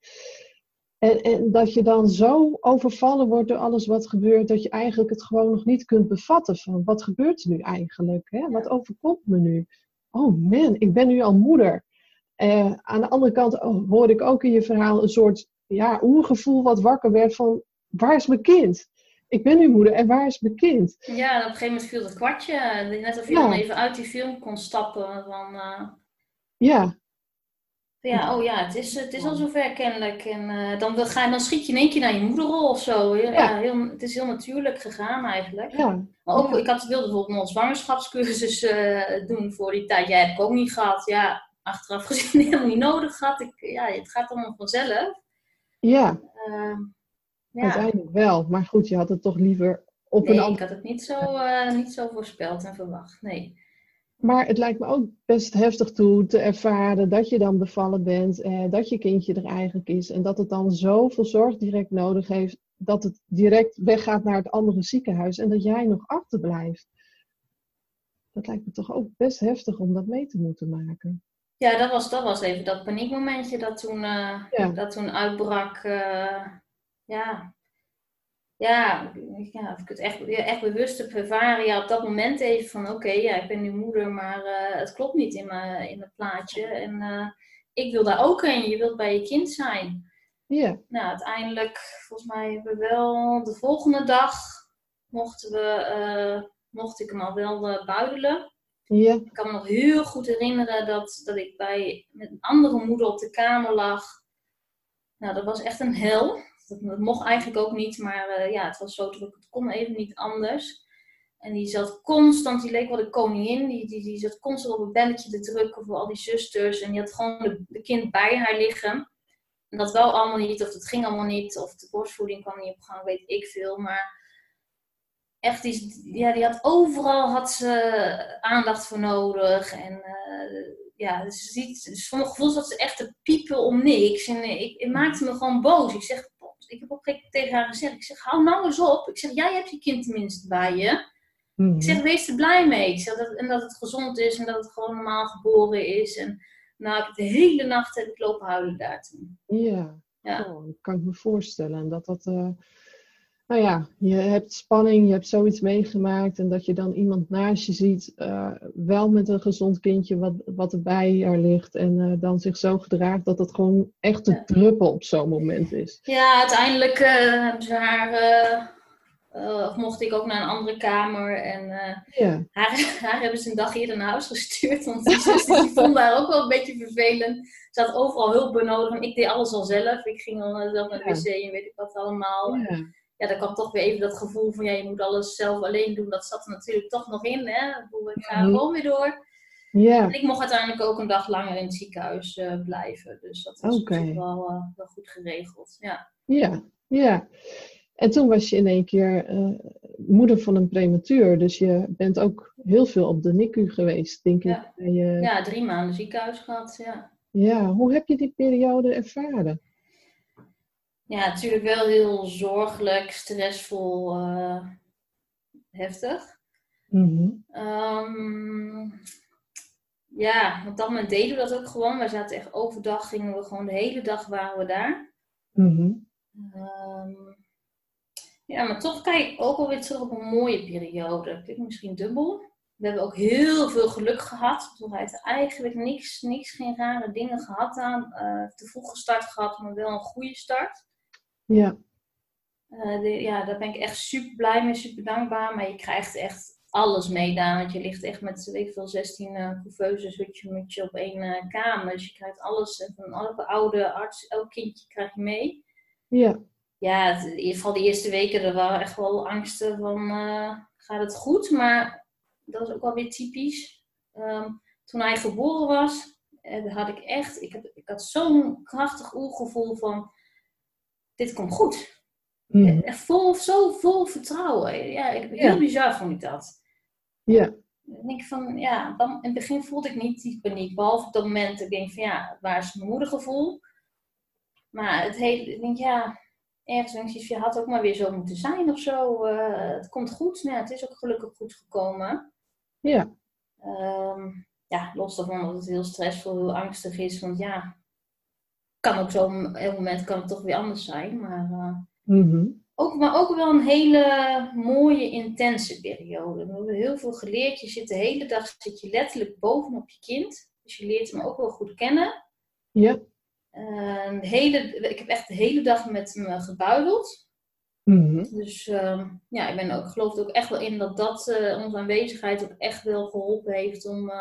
A: En, en dat je dan zo overvallen wordt door alles wat gebeurt, dat je eigenlijk het gewoon nog niet kunt bevatten van wat gebeurt er nu eigenlijk? Hè? Wat overkomt me nu? Oh man, ik ben nu al moeder. Uh, aan de andere kant oh, hoorde ik ook in je verhaal een soort ja, oergevoel wat wakker werd van waar is mijn kind? Ik ben nu moeder en waar is mijn kind?
B: Ja, op een gegeven moment viel het kwartje. Net of je dan even uit die film kon stappen. Van, uh...
A: Ja,
B: ja, oh ja, het is, het is al zover kennelijk. En uh, dan, ga, dan schiet je in één keer naar je moederrol of zo. Ja, ja. heel, het is heel natuurlijk gegaan eigenlijk. Ja. Maar ook, ik had, wilde bijvoorbeeld nog een zwangerschapscursus uh, doen voor die tijd. Jij hebt ik ook niet gehad. Ja, achteraf gezien helemaal niet nodig gehad. Ik, ja, het gaat allemaal vanzelf.
A: Ja. Ja. Uiteindelijk wel. Maar goed, je had het toch liever op
B: nee,
A: een
B: ik had het niet zo, niet zo voorspeld en verwacht. Nee.
A: Maar het lijkt me ook best heftig toe te ervaren dat je dan bevallen bent, eh, dat je kindje er eigenlijk is en dat het dan zoveel zorg direct nodig heeft dat het direct weggaat naar het andere ziekenhuis en dat jij nog achterblijft. Dat lijkt me toch ook best heftig om dat mee te moeten maken.
B: Ja, dat was, dat was even dat paniekmomentje dat toen, uh, dat toen uitbrak. Uh, ja, ja, ja, of ik het echt, echt bewust heb ervaren, ja, op dat moment even van oké, ja, ik ben nu moeder, maar uh, het klopt niet in mijn, in het plaatje. En uh, ik wil daar ook heen, je wilt bij je kind zijn.
A: Ja.
B: Nou, uiteindelijk, volgens mij hebben we wel de volgende dag mochten we, uh, mocht ik hem al wel buidelen.
A: Ja.
B: Ik kan me nog heel goed herinneren dat, dat ik bij met een andere moeder op de kamer lag. Nou, dat was echt een hel. Dat, mocht eigenlijk ook niet, maar uh, ja, het was zo druk. Het kon even niet anders. En die zat constant, die leek wel de koningin, die, die, die zat constant op een belletje te drukken voor al die zusters. En die had gewoon de, kind bij haar liggen. En dat wel allemaal niet, of het ging allemaal niet, of de borstvoeding kwam niet op gang, weet ik veel. Maar echt, die, ja, die had overal had ze aandacht voor nodig. En uh, ja, ze ziet, dus voor mijn gevoel zat ze echt te piepen om niks. En ik, ik maakte me gewoon boos. Ik zeg, ik heb ook tegen haar gezegd, ik zeg, hou nou eens op. Ik zeg, jij hebt je kind tenminste bij je. Mhm. Ik zeg, wees er blij mee. Ik zeg, dat, en dat het gezond is en dat het gewoon normaal geboren is. En nou, heb ik de hele nacht heb ik lopen huilen daar toen.
A: Ja, ja. Oh, dat kan ik me voorstellen. En dat dat... Uh nou ja, je hebt spanning, je hebt zoiets meegemaakt en dat je dan iemand naast je ziet, uh, wel met een gezond kindje wat, wat er bij haar ligt en uh, dan zich zo gedraagt dat het gewoon echt een druppel op zo'n moment is.
B: Ja, uiteindelijk uh, hebben ze haar, of mocht ik ook naar een andere kamer en ja. haar, haar hebben ze een dag eerder naar huis gestuurd, want die vond haar ook wel een beetje vervelend. Ze had overal hulp benodigd en ik deed alles al zelf. Ik ging al zelf naar de wc en weet ik wat allemaal. Ja ja, dan kan toch weer even dat gevoel van ja, je moet alles zelf alleen doen. Dat zat er natuurlijk toch nog in. Hè? Ik ga mhm. gewoon weer door.
A: Ja.
B: En ik mocht uiteindelijk ook een dag langer in het ziekenhuis uh, blijven. Dus dat was okay. wel, uh, wel goed geregeld. Ja.
A: ja, ja. En toen was je in één keer uh, moeder van een prematuur. Dus je bent ook heel veel op de NICU geweest, denk
B: ja.
A: ik. Je...
B: Ja, drie maanden ziekenhuis gehad, ja.
A: Ja, hoe heb je die periode ervaren?
B: Ja, natuurlijk wel heel zorgelijk, stressvol, uh, heftig.
A: Mm
B: um, ja, op dat moment deden we dat ook gewoon. We zaten echt overdag, gingen we gewoon de hele dag waren we daar.
A: Mm
B: um, ja, maar toch kijk ik ook alweer terug op een mooie periode. Klinkt misschien dubbel. We hebben ook heel veel geluk gehad. We hebben eigenlijk niks, niks, geen rare dingen gehad aan. Uh, te vroeg gestart gehad, maar wel een goede start.
A: Ja.
B: Uh, ja, daar ben ik echt super blij mee, super dankbaar. Maar je krijgt echt alles mee, Daan. Want je ligt echt met, weet ik veel, 16 uh, couveuses, hutje, mutje op één uh, kamer. Dus je krijgt alles. van elke oude arts, elk kindje krijg je mee.
A: Ja.
B: Ja, in ieder geval de eerste weken, er waren echt wel angsten van, gaat het goed? Maar dat is ook wel weer typisch. Ehm, toen hij geboren was, had ik echt, ik, heb, ik had zo'n krachtig oergevoel van, dit komt goed. Mm. Echt vol, zo vol vertrouwen. Ja, heel bizar vond ik dat.
A: Ja.
B: Denk ik van, ja, dan, in het begin voelde ik niet die paniek. Behalve op dat moment, ik denk van, ja, waar is mijn moedergevoel? Maar het hele, ik denk, ja, ergens denk je, je had ook maar weer zo moeten zijn of zo. Uh, het komt goed. Nou, het is ook gelukkig goed gekomen.
A: Ja.
B: Um, ja, los daarvan dat het heel stressvol, heel angstig is. Want ja, kan ook zo, op een moment kan het toch weer anders zijn. Maar, uh, mm ook, maar ook wel een hele mooie, intense periode. We hebben heel veel geleerd. Je zit de hele dag zit je letterlijk bovenop je kind. Dus je leert hem ook wel goed kennen.
A: Ja.
B: Uh, hele, ik heb echt de hele dag met hem gebuideld. Mm Dus uh, ja, ik ben ook, geloof er ook echt wel in dat dat uh, onze aanwezigheid ook echt wel geholpen heeft om,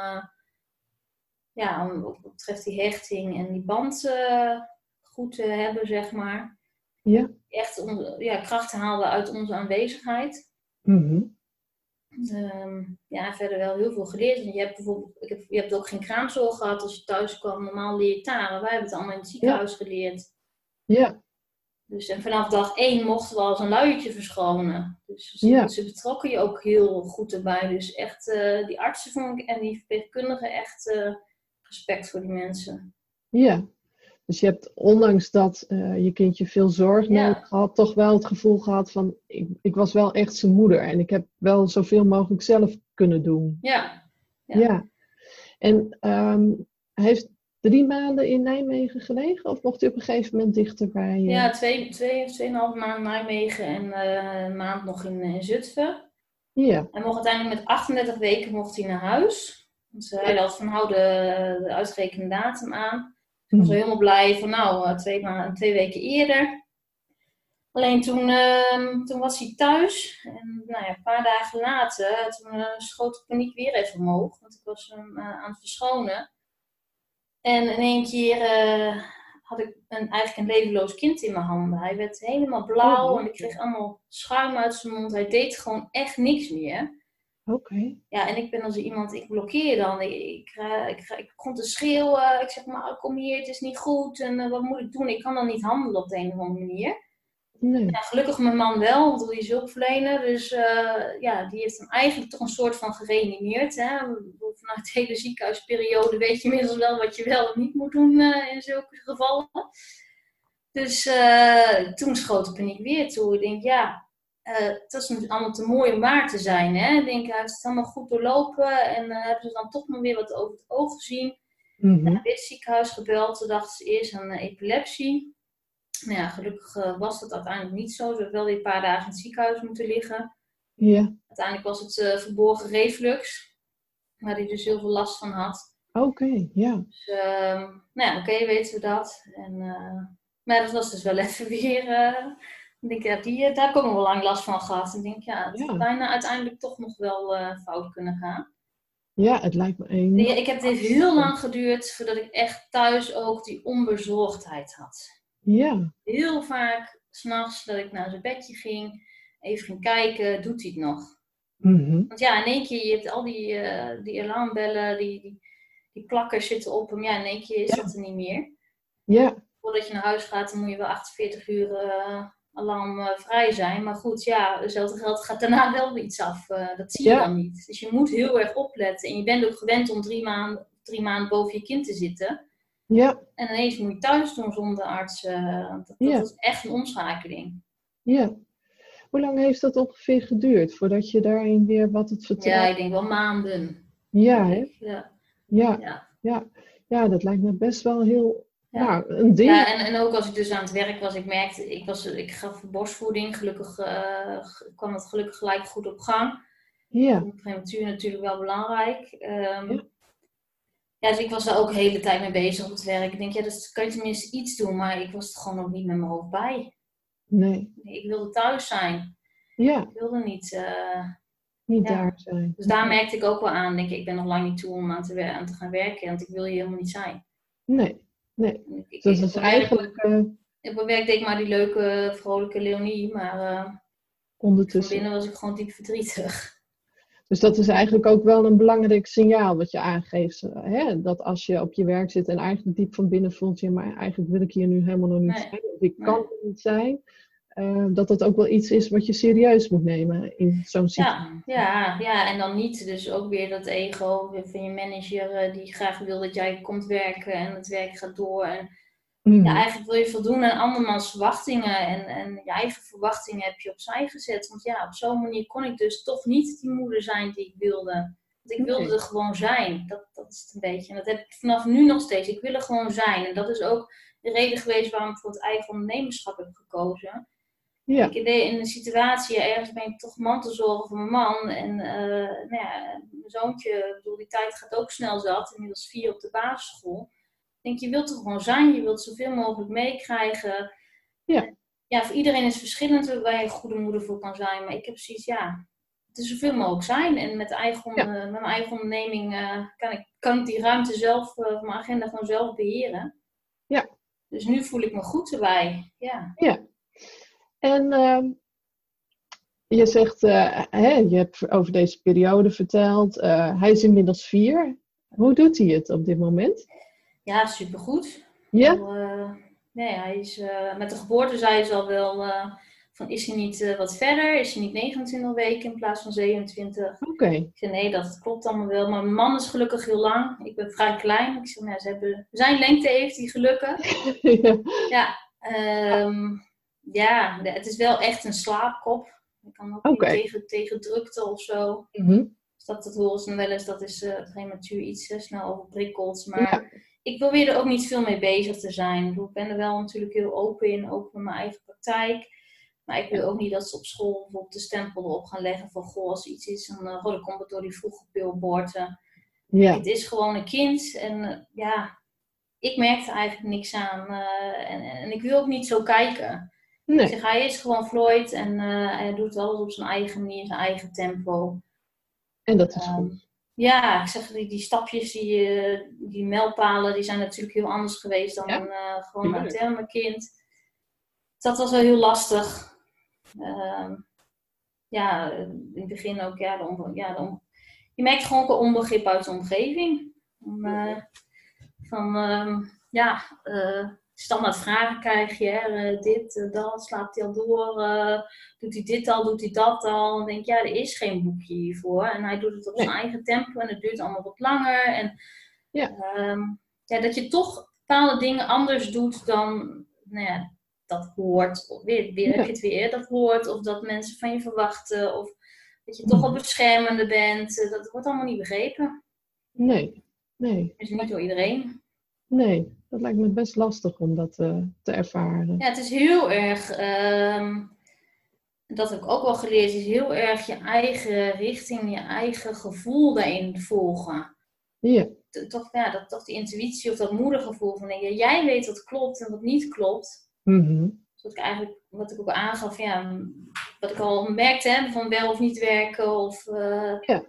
B: ja, om, wat betreft die hechting en die band eh, goed te hebben, zeg maar.
A: Ja.
B: Echt om, ja, kracht halen uit onze aanwezigheid.
A: Mm
B: um, ja, verder wel heel veel geleerd. Je hebt bijvoorbeeld, ik heb, je hebt ook geen kraamzorg gehad als je thuis kwam. Normaal leer je talen. Wij hebben het allemaal in het ziekenhuis geleerd.
A: Ja.
B: Dus en vanaf dag één mochten we als een luiertje verschonen. Dus ze, ja. ze betrokken je ook heel goed erbij. Dus echt, uh, die artsen vond ik en die verpleegkundigen echt uh, respect voor die mensen.
A: Ja, dus je hebt, ondanks dat uh, je kindje veel zorg nodig had, toch wel het gevoel gehad van, ik, ik was wel echt zijn moeder. En ik heb wel zoveel mogelijk zelf kunnen doen.
B: Ja.
A: Ja. ja. En um, heeft drie maanden in Nijmegen gelegen? Of mocht u op een gegeven moment dichterbij? Uh...
B: Ja, twee, twee, tweeënhalve maanden Nijmegen en uh, een maand nog in, in Zutphen.
A: Ja.
B: Hij mocht uiteindelijk met 38 weken mocht hij naar huis. Dus hij had van hou de, de uitgerekende datum aan. Ik was helemaal blij van nou, eh, twee, maanden, twee weken eerder. Alleen toen, uh, toen was hij thuis. En nou ja, een paar dagen later, toen uh, schoot de paniek weer even omhoog. Want ik was hem uh, aan het verschonen. En in één keer had ik een, eigenlijk een levenloos kind in mijn handen. Hij werd helemaal blauw oh, en ik kreeg allemaal schuim uit zijn mond. Hij deed gewoon echt niks meer.
A: Oké.
B: Ja, en ik ben als iemand, ik blokkeer dan. Ik, ik, ik, ik, begon te schreeuwen. Ik zeg maar, kom hier, het is niet goed. En uh, wat moet ik doen? Ik kan dan niet handelen op de een of andere manier.
A: Nee.
B: Ja, gelukkig mijn man wel, want die is hulpverlener. Dus uh, ja, die heeft hem eigenlijk toch een soort van gereanimeerd. Hè? Vanuit de hele ziekenhuisperiode weet je inmiddels wel wat je wel en niet moet doen uh, in zulke gevallen. Dus toen schoot de paniek weer toe. Ik denk, ja, uh, het was allemaal te mooi om waar te zijn. Hè? Ik denk, hij heeft het allemaal goed doorlopen en uh, hebben ze dan toch nog weer wat over het oog gezien. Mm -hmm. weer het ziekenhuis gebeld, ze dachten ze eerst aan uh, epilepsie. Nou ja, gelukkig was dat uiteindelijk niet zo. Ze hebben wel weer een paar dagen in het ziekenhuis moeten liggen.
A: Ja.
B: Uiteindelijk was het verborgen reflux, waar hij dus heel veel last van had.
A: Oké, okay, ja.
B: Dus, ehm, nou ja, oké, okay, weten we dat. En, maar dat was dus wel even weer ik denk, ja, die, eh, daar heb ik ook nog wel lang last van gehad. Ik denk, ja, het ja. bijna uiteindelijk toch nog wel uh, fout kunnen gaan.
A: Ja, het lijkt me een.
B: Ja, ik heb dit heel lang geduurd voordat ik echt thuis ook die onbezorgdheid had.
A: Ja.
B: Heel vaak s'nachts dat ik naar zijn bedje ging, even ging kijken, doet hij het nog?
A: Mm -hmm.
B: Want ja, in één keer, je hebt al die, uh, die alarmbellen, die, die, die plakkers zitten op hem. Ja, in één keer is ja. dat er niet meer.
A: Ja.
B: Voordat je naar huis gaat, dan moet je wel 48 uur uh, alarmvrij zijn. Maar goed, ja, hetzelfde geld gaat daarna wel iets af. Uh, dat zie je ja. dan niet. Dus je moet heel erg opletten. En je bent ook gewend om drie maanden, drie maanden boven je kind te zitten.
A: Ja.
B: En ineens moet je thuis doen zonder arts. Uh, dat, ja. dat is echt een omschakeling.
A: Ja. Hoe lang heeft dat ongeveer geduurd voordat je daarin weer wat het vertrouwt?
B: Ja, ik denk wel maanden.
A: Ja, hè?
B: Ja.
A: Ja. Ja. ja. ja, dat lijkt me best wel heel ja. Nou, een ding.
B: Ja, en, en ook als ik dus aan het werk was, ik merkte, ik, was, ik gaf borstvoeding, gelukkig uh, kwam het gelukkig gelijk goed op gang.
A: Ja.
B: Prematuur natuurlijk wel belangrijk. Um, ja. ja. dus ik was daar ook de hele tijd mee bezig op het werk. Ik denk, ja, dat kan je tenminste iets doen, maar ik was er gewoon ook niet met mijn hoofd bij.
A: Nee.
B: Ik wilde thuis zijn.
A: Ja.
B: Ik wilde niet... Uh,
A: niet ja. daar zijn.
B: Dus daar merkte ik ook wel aan, denk ik, ik ben nog lang niet toe om aan te, aan te gaan werken, want ik wil je helemaal niet zijn.
A: Nee. Nee, ik, dus dat is eigenlijk... Uh...
B: Mijn werk deed ik maar die leuke, vrolijke Leonie, maar uh,
A: ondertussen.
B: binnen was ik gewoon diep verdrietig.
A: Dus dat is eigenlijk ook wel een belangrijk signaal wat je aangeeft. Hè? Dat als je op je werk zit en eigenlijk diep van binnen voelt je, maar eigenlijk wil ik hier nu helemaal nog niet zijn. Of ik kan er niet zijn. Uh, dat dat ook wel iets is wat je serieus moet nemen in zo'n situatie.
B: Ja, ja, ja, en dan niet dus ook weer dat ego van je manager eh, die graag wil dat jij komt werken en het werk gaat door. En, mm. ja, eigenlijk wil je voldoen aan andermans verwachtingen en, en je eigen verwachtingen heb je opzij gezet. Want ja, op zo'n manier kon ik dus toch niet die moeder zijn die ik wilde. Want ik wilde er gewoon zijn. Dat, dat is het een beetje. En dat heb ik vanaf nu nog steeds. Ik wil er gewoon zijn. En dat is ook de reden geweest waarom ik voor het eigen ondernemerschap heb gekozen ja. Ik in een situatie, ergens ben ik toch mantelzorgen voor mijn man. En uh, nou ja, mijn zoontje, bedoel, die tijd gaat ook snel zat, inmiddels vier op de basisschool. Ik denk, je wilt er gewoon zijn, je wilt zoveel mogelijk meekrijgen. Ja. ja, voor iedereen is verschillend waar je een goede moeder voor kan zijn. Maar ik heb precies, ja, het is zoveel mogelijk zijn. En met, eigen, ja. met mijn eigen onderneming uh, kan, ik, kan ik die ruimte zelf, mijn agenda gewoon zelf beheren. Ja. Dus nu voel ik me goed erbij. Ja.
A: Ja, en uh, je zegt, uh, hè, je hebt over deze periode verteld. Uh, hij is inmiddels vier. Hoe doet hij het op dit moment?
B: Ja, supergoed. Ja? Uh, nee, hij is, met de geboorte zei ze al wel van is hij niet wat verder? Is hij niet 29 weken in plaats van 27? Oké. Okay. Ik zei nee, dat klopt allemaal wel. Maar mijn man is gelukkig heel lang. Ik ben vrij klein. Ik zeg, nou, ze hebben, zijn lengte heeft hij gelukkig. ja. ja um, ja, het is wel echt een slaapkop. Ik kan ook niet tegen, tegen drukte of zo. Mm Dus dat, dat horen ze wel eens, dat is uh, prematuur iets uh, snel overprikkeld. Maar ik probeer er ook niet veel mee bezig te zijn. Ik, ben er wel natuurlijk heel open in, ook met mijn eigen praktijk. Maar ik wil ook niet dat ze op school bijvoorbeeld de stempel erop gaan leggen van goh, als iets is, dan, uh, oh, dan komt het door die vroege pilboorten. Ja. Het is gewoon een kind en ja, ik merkte eigenlijk niks aan. en, en ik wil ook niet zo kijken. Nee. hij is gewoon Floyd en uh, hij doet alles op zijn eigen manier, zijn eigen tempo.
A: En dat is um, goed.
B: Ja, ik zeg, die, die stapjes, die, uh, die mijlpalen, die zijn natuurlijk heel anders geweest dan uh, gewoon een terme kind. Dat was wel heel lastig. Uh, ja, in het begin ook, ja, de, ja de je merkt gewoon ook een onbegrip uit de omgeving. van, ehm, ja, standaard vragen krijg je. Hè, dit, uh, dat, slaapt hij al door? Uh, doet hij dit al? Doet hij dat al? Dan denk ik, ja, er is geen boekje hiervoor. En hij doet het op zijn eigen tempo en het duurt allemaal wat langer. En ja. Um, ja, dat je toch bepaalde dingen anders doet dan nou ja, dat hoort. Of weer, heb je het weer, dat hoort. Of dat mensen van je verwachten. Of dat je toch wel beschermende bent. Eh, dat wordt allemaal niet begrepen.
A: Nee, nee.
B: Dus niet door iedereen.
A: Nee, dat lijkt me best lastig om dat uh, te ervaren.
B: Ja, het is heel erg, um, dat heb ik ook wel geleerd, is heel erg je eigen richting, je eigen gevoel daarin volgen. Ja. Toch, ja, dat, toch die intuïtie of dat moedergevoel van ja, jij weet wat klopt en wat niet klopt. Mm Wat ik eigenlijk, wat ik ook aangaf, ja, wat ik al merkte, hè, van wel of niet werken of... Uh, ja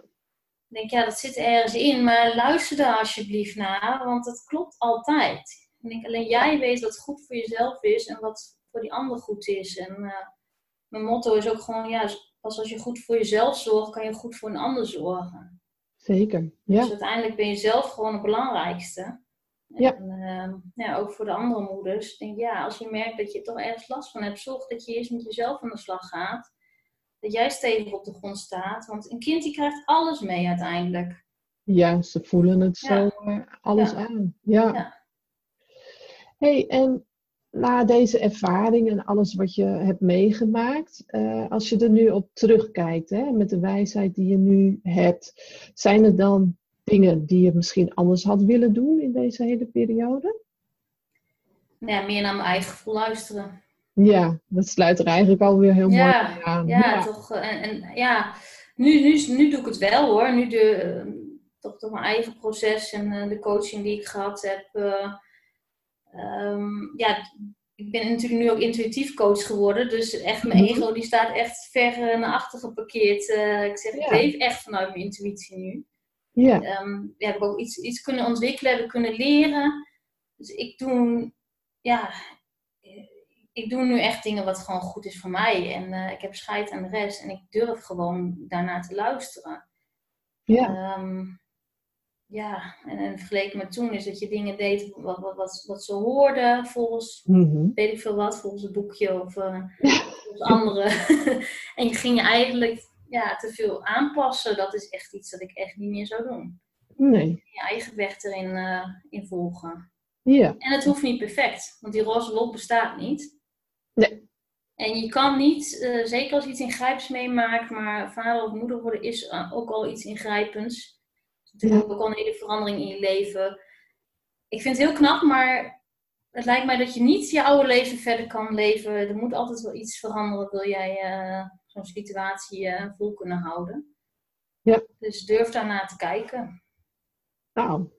B: denk, ja, dat zit ergens in, maar luister daar alsjeblieft naar, want het klopt altijd. Ik denk, alleen jij weet wat goed voor jezelf is en wat voor die ander goed is. En uh, mijn motto is ook gewoon, ja, pas als je goed voor jezelf zorgt, kan je goed voor een ander zorgen.
A: Zeker, ja.
B: Dus uiteindelijk ben je zelf gewoon het belangrijkste. Ja. En uh, ja, ook voor de andere moeders. Ik denk, ja, als je merkt dat je toch ergens last van hebt, zorg dat je eerst met jezelf aan de slag gaat dat jij stevig op de grond staat. Want een kind die krijgt alles mee uiteindelijk.
A: Ja, ze voelen het zo alles aan. Ja. ja. hey, en na deze ervaring en alles wat je hebt meegemaakt, uh, als je er nu op terugkijkt, hè, met de wijsheid die je nu hebt, zijn er dan dingen die je misschien anders had willen doen in deze hele periode?
B: Ja, meer naar mijn eigen gevoel luisteren.
A: Ja, dat sluit er eigenlijk alweer heel mooi
B: aan. Ja, ja, toch. Eh, en, en ja, nu, nu, nu doe ik het wel hoor. Nu de, eh, toch, toch mijn eigen proces en uh, de coaching die ik gehad heb. Uh, um, ja, ik ben natuurlijk nu ook intuïtief coach geworden. Dus echt mijn mhm. ego die staat echt ver naar achter geparkeerd. ik zeg, ik leef echt vanuit mijn intuïtie nu. Ja. Um, ja, heb ik ook iets, iets kunnen ontwikkelen, heb ik kunnen leren. Dus ik doe, ja, ik doe nu echt dingen wat gewoon goed is voor mij. En uh, ik heb scheid aan de rest. En ik durf gewoon daarnaar te luisteren.
A: Ja.
B: Um, ja, en, en vergeleken met toen is dat je dingen deed wat, wat, wat, wat ze hoorden volgens,
A: Mhm.
B: weet ik veel wat, volgens het boekje of uh, volgens anderen. en je ging je eigenlijk ja, te veel aanpassen. Dat is echt iets dat ik echt niet meer zou doen.
A: Nee.
B: Je eigen weg erin uh, in volgen.
A: Ja.
B: En het hoeft niet perfect, want die roze wolk bestaat niet.
A: Nee.
B: En je kan niet, uh, zeker als je iets ingrijpends meemaakt, maar vader of moeder worden is uh, ook al iets ingrijpends. Natuurlijk ja. ook al een hele verandering in je leven. Ik vind het heel knap, maar het lijkt mij dat je niet je oude leven verder kan leven. Er moet altijd wel iets veranderen, wil jij uh, zo'n situatie vol kunnen houden.
A: Ja.
B: Dus durf daarna te kijken.
A: Nou,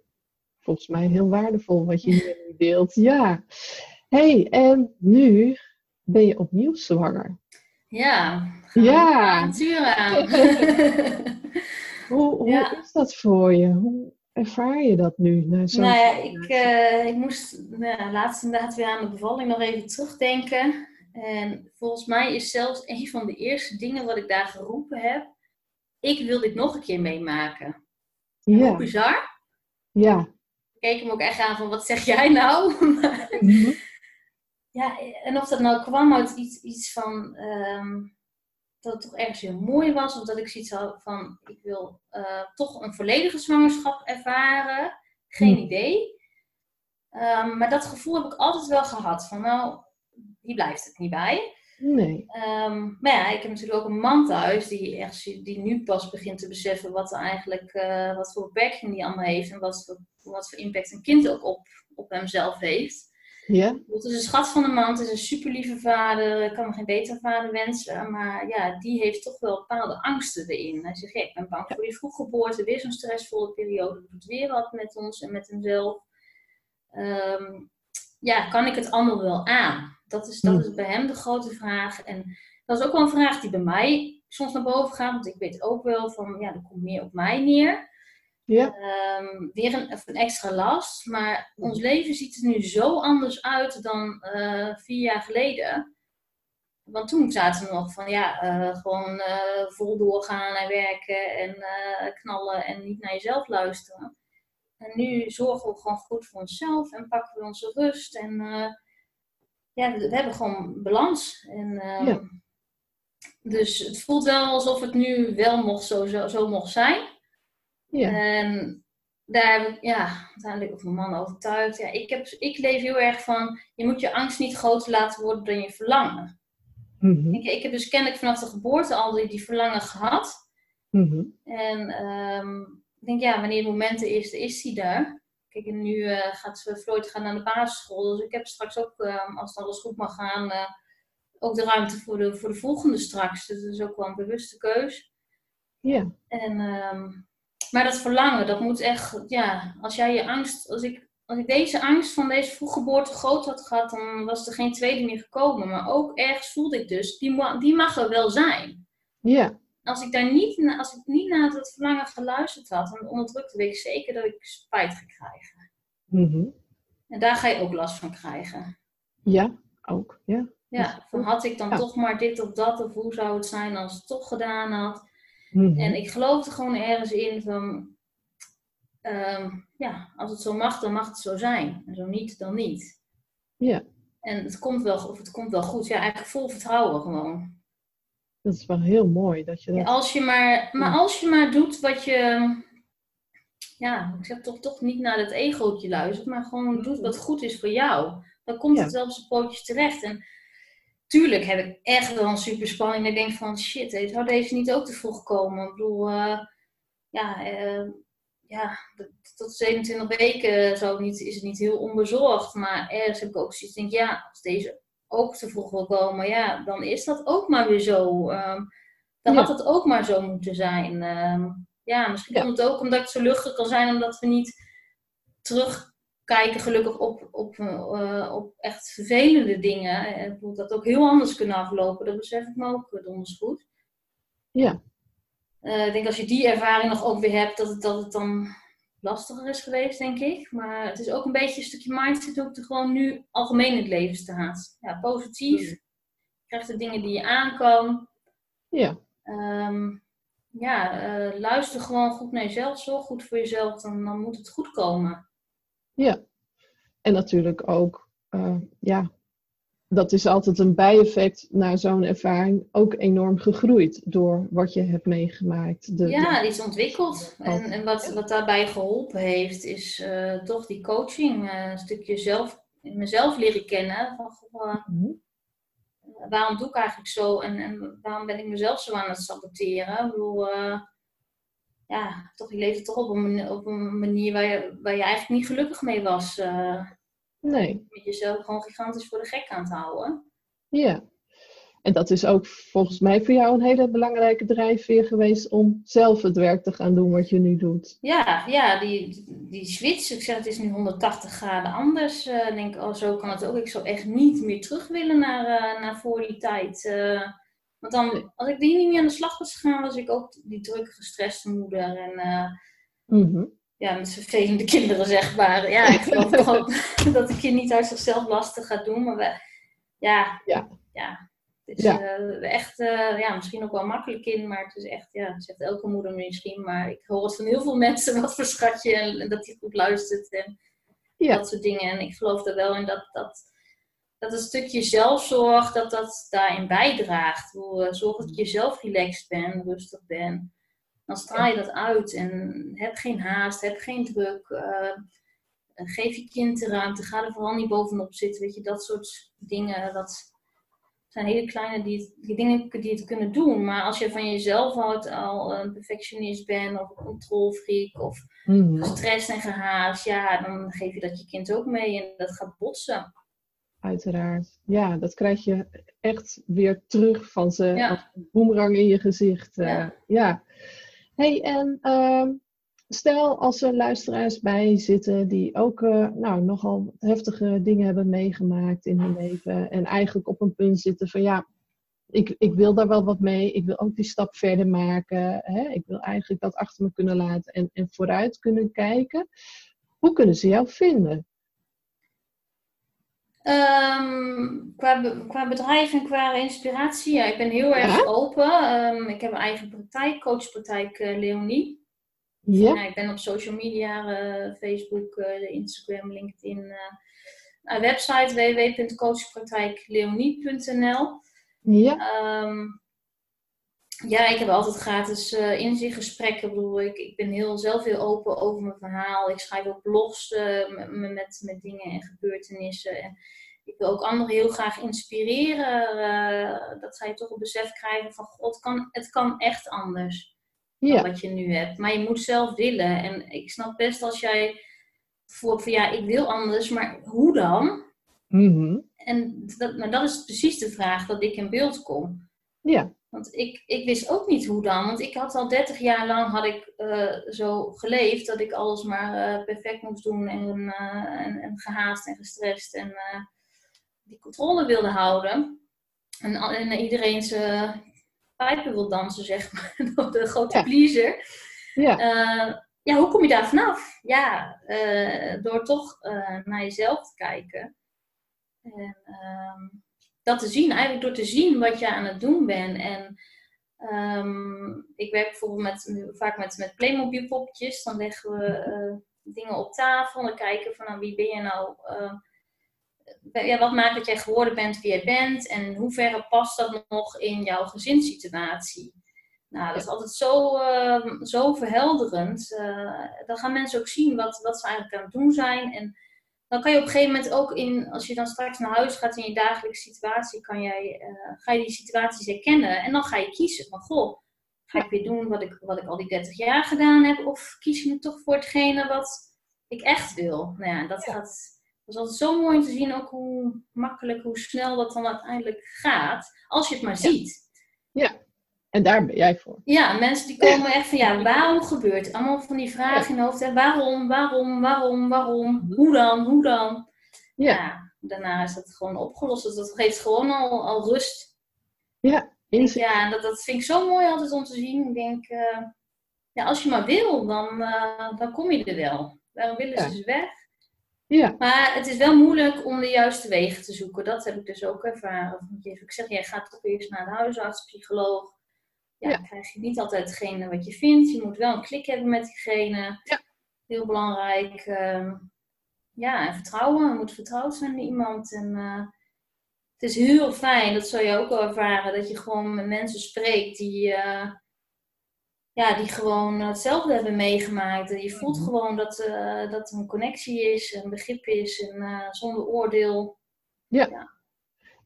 A: volgens mij heel waardevol wat je hier nu deelt. Ja. hey, en nu ben je opnieuw zwanger.
B: Ja,
A: ja.
B: avontuur aan.
A: hoe hoe
B: Ja.
A: is dat voor je? Hoe ervaar je dat nu? Na zo'n
B: nou ja, ik, eh, ik moest nou laatst inderdaad weer aan de bevalling nog even terugdenken. En volgens mij is zelfs een van de eerste dingen wat ik daar geroepen heb. Ik wil dit nog een keer meemaken. Hoe
A: Ja,
B: bizar.
A: ja.
B: Ik keek hem ook echt aan van, wat zeg jij nou? Ja, en of dat nou kwam uit iets, iets van ehm, dat het toch ergens heel mooi was, of dat ik zoiets had van ik wil eh, toch een volledige zwangerschap ervaren, geen
A: Hmm.
B: idee. Ehm, maar dat gevoel heb ik altijd wel gehad van nou, hier blijft het niet bij.
A: Nee.
B: Ehm, maar ja, ik heb natuurlijk ook een man thuis die, echt, die nu pas begint te beseffen wat er eigenlijk, eh, wat voor beperkingen die allemaal heeft en wat voor, wat voor impact een kind ook op, op hemzelf heeft.
A: Ja?
B: Het is een schat van een man, het is een super lieve vader, ik kan me geen betere vader wensen. Maar ja, die heeft toch wel bepaalde angsten erin. Hij zegt, ja, ik ben bang voor die vroeggeboorte, weer zo'n stressvolle periode, dat doet weer wat met ons en met hemzelf. Ehm, ja, kan ik het allemaal wel aan? Dat is, dat is bij hem de grote vraag. En dat is ook wel een vraag die bij mij soms naar boven gaat, want ik weet ook wel van, ja, er komt meer op mij neer.
A: Ja.
B: Ehm, weer een, extra last. Maar ons leven ziet er nu zo anders uit dan eh, vier jaar geleden. Want toen zaten we nog van ja, eh, gewoon eh, vol doorgaan en werken en knallen en niet naar jezelf luisteren. En nu zorgen we gewoon goed voor onszelf en pakken we onze rust. En ja, we, we hebben gewoon balans. En, ehm,
A: Ja.
B: Dus het voelt wel alsof het nu wel mocht zo, zo, zo mocht zijn.
A: Ja.
B: En daar heb ik ja, uiteindelijk ook mijn man overtuigd. Ja, ik, heb, ik leef heel erg van, je moet je angst niet groter laten worden dan je verlangen.
A: Mhm.
B: Ik, ik heb dus kennelijk vanaf de geboorte al die, die verlangen gehad.
A: Mhm.
B: En ehm, ik denk, ja, wanneer het moment er is, is die daar. Kijk, en nu eh, gaat Floyd gaan naar de basisschool. Dus ik heb straks ook, ehm, als het alles goed mag gaan, eh, ook de ruimte voor de, voor de volgende straks. Dus dat is ook wel een bewuste keus.
A: Ja.
B: En, ehm, maar dat verlangen, dat moet echt, ja, als jij je angst, als ik, als ik deze angst van deze vroeggeboorte groot had gehad, dan was er geen tweede meer gekomen. Maar ook ergens voelde ik dus, die, ma- die mag er wel zijn.
A: Ja.
B: Als ik daar niet, als ik niet naar dat verlangen geluisterd had, dan onderdrukte weet ik zeker dat ik spijt ga krijgen.
A: Mhm.
B: En daar ga je ook last van krijgen.
A: Ja, ook. Ja.
B: Ja, van had ik dan
A: Ja.
B: toch maar dit of dat, of hoe zou het zijn als het toch gedaan had.
A: Mhm.
B: En ik geloof er gewoon ergens in van, ehm, ja, als het zo mag, dan mag het zo zijn. En zo niet, dan niet.
A: Ja,
B: En het komt wel, of het komt wel goed. Ja, eigenlijk vol vertrouwen gewoon.
A: dat is wel heel mooi dat je
B: Ja,
A: dat...
B: als je maar, maar als je maar doet wat je, ja, ik zeg toch, toch niet naar het egootje luistert, maar gewoon doet wat goed is voor jou. Dan komt
A: Ja.
B: het wel op zijn pootjes terecht. En tuurlijk heb ik echt wel een super spanning. Ik denk van, shit, zou deze niet ook te vroeg komen? Ik bedoel, eh, ja, eh, ja, tot 27 weken niet, is het niet heel onbezorgd. Maar ergens heb ik ook zoiets, denk ja, als deze ook te vroeg wil komen, ja, dan is dat ook maar weer zo. Ehm, dan
A: Ja.
B: had het ook maar zo moeten zijn. Ehm, ja, misschien
A: Ja.
B: komt het ook omdat het zo luchtig kan zijn, omdat we niet terugkijken gelukkig op, op, eh, op echt vervelende dingen. En bedoel, dat ook heel anders kunnen aflopen, dat besef ik me ook eh, donders goed.
A: Ja.
B: Eh, ik denk als je die ervaring nog ook weer hebt, dat het, dat het dan lastiger is geweest, denk ik. Maar het is ook een beetje een stukje mindset hoe het er gewoon nu algemeen in het leven staat. Ja, positief. Je krijgt de dingen die je aan kan.
A: Ja.
B: Ehm, ja, uh, luister gewoon goed naar jezelf, zorg goed voor jezelf, dan, dan moet het goed komen.
A: Ja, en natuurlijk ook, uh, ja, dat is altijd een bijeffect naar zo'n ervaring, ook enorm gegroeid door wat je hebt meegemaakt.
B: De, ja, die is ontwikkeld. En, en wat, wat daarbij geholpen heeft, is uh, toch die coaching, een stukje zelf, mezelf leren kennen. Van, mm waarom doe ik eigenlijk zo en, en waarom ben ik mezelf zo aan het saboteren? Ik bedoel, ja, toch, je leefde toch op een, op een manier waar je, waar je eigenlijk niet gelukkig mee was. Uh,
A: nee.
B: Met jezelf gewoon gigantisch voor de gek aan te houden.
A: Ja. En dat is ook volgens mij voor jou een hele belangrijke drijfveer geweest om zelf het werk te gaan doen wat je nu doet.
B: Ja, ja die, die switch, ik zeg het is nu 180 graden anders. Uh, denk, oh, zo kan het ook. Ik zou echt niet meer terug willen naar, uh, naar voor die tijd. Uh, want dan, als ik die niet meer aan de slag was gegaan, was ik ook die drukke, gestreste moeder. En mm -hmm. ja, met vervelende kinderen, zeg maar. Ja, ik geloof toch ook dat ik je niet uit zichzelf lastig ga doen. Maar we, ja, ja. ja het is ja. Uh, echt, uh, ja, misschien ook wel makkelijk in, maar het is echt, ja, zegt elke moeder misschien. Maar ik hoor het van heel veel mensen wat voor schatje en, dat hij goed luistert en ja. dat soort dingen. En ik geloof er wel in dat, dat, dat een stukje zelfzorg, dat dat daarin bijdraagt. Hoe, zorg dat je zelf relaxed bent, rustig bent. Dan straal je dat uit en heb geen haast, heb geen druk. Uh, geef je kind de ruimte, ga er vooral niet bovenop zitten. Weet je, dat soort dingen. Dat, zijn hele kleine die, die dingen die het kunnen doen. Maar als je van jezelf houdt, al een perfectionist bent of een controlfreak of mm gestrest en gehaast, ja, dan geef je dat je kind ook mee en dat gaat botsen.
A: Uiteraard. Ja, dat krijg je echt weer terug van ze ja. als een boemerang in je gezicht. Ja. Uh, ja. Hey, en uh, stel als er luisteraars bij zitten die ook uh, nou, nogal heftige dingen hebben meegemaakt in hun leven. En eigenlijk op een punt zitten van ja, ik, ik wil daar wel wat mee. Ik wil ook die stap verder maken. Hè? Ik wil eigenlijk dat achter me kunnen laten en, en vooruit kunnen kijken. Hoe kunnen ze jou vinden?
B: Um, qua, qua bedrijf en qua inspiratie, ja, ik ben heel erg ja? open. Um, ik heb een eigen praktijk, coachpraktijk uh, Leonie. Ja. ik ben op social media, uh, Facebook, Instagram, LinkedIn. Website www.coachpraktijkleonie.nl. Ja. Um, ja, ik heb altijd gratis uh, inzichtgesprekken. Ik, bedoel, ik, ik ben heel, zelf heel open over mijn verhaal. Ik schrijf ook blogs met, met, met, dingen en gebeurtenissen. En ik wil ook anderen heel graag inspireren. dat zij toch een besef krijgen van, god, kan, het kan echt anders ja. wat je nu hebt. Maar je moet zelf willen. En ik snap best als jij voelt van ja, ik wil anders, maar hoe dan? Mhm. En dat, maar dat is precies de vraag dat ik in beeld kom.
A: Ja.
B: Want ik, ik wist ook niet hoe dan. Want ik had al 30 jaar lang had ik, uh, zo geleefd dat ik alles maar uh, perfect moest doen en, uh, en, en, gehaast en gestrest en die controle wilde houden. En, en iedereen zijn pijpen wil dansen, zeg maar. de grote ja. pleaser. Ja. Ja, hoe kom je daar vanaf? Ja, door toch naar jezelf te kijken. En uh, dat te zien, eigenlijk door te zien wat je aan het doen bent. En um, ik werk bijvoorbeeld met, vaak met, met Playmobil poppetjes. Dan leggen we dingen op tafel. En kijken van nou, wie ben je nou ja, wat maakt dat jij geworden bent wie jij bent en in hoeverre past dat nog in jouw gezinssituatie? Nou, dat is altijd zo, uh, zo verhelderend. Uh, dan gaan mensen ook zien wat, wat ze eigenlijk aan het doen zijn. En dan kan je op een gegeven moment ook in, als je dan straks naar huis gaat in je dagelijkse situatie, kan jij, uh, ga je die situaties herkennen. En dan ga je kiezen van, goh, ga ik weer doen wat ik, wat ik al die 30 jaar gedaan heb? Of kies je me toch voor hetgene wat ik echt wil? Nou ja, dat gaat het is altijd zo mooi om te zien ook hoe makkelijk, hoe snel dat dan uiteindelijk gaat. Als je het maar ziet.
A: Ja, en daar ben jij voor.
B: Ja, mensen die komen echt van, ja, waarom gebeurt het? Allemaal van die vragen in de hoofd. Hè? Waarom, waarom, waarom, waarom? Hoe dan, hoe dan? Ja. daarna is dat gewoon opgelost. Dus dat geeft gewoon al, al rust.
A: Ja,
B: Ja, dat, dat vind ik zo mooi altijd om te zien. Ik denk, uh, ja, als je maar wil, dan, uh, dan kom je er wel. Waarom willen ze dus weg?
A: Ja.
B: Maar het is wel moeilijk om de juiste wegen te zoeken. Dat heb ik dus ook ervaren. Ik zeg, jij gaat toch eerst naar de huisarts, psycholoog. Ja, krijg je niet altijd hetgene wat je vindt. Je moet wel een klik hebben met diegene.
A: Ja.
B: Heel belangrijk. Ehm, ja, en vertrouwen. Je moet vertrouwd zijn in iemand. En uh, het is heel fijn, dat zou je ook wel ervaren, dat je gewoon met mensen spreekt die, uh, ja, die gewoon hetzelfde hebben meegemaakt. En je voelt mhm. gewoon dat, uh, dat er een connectie is, een begrip is en zonder oordeel.
A: Ja. ja.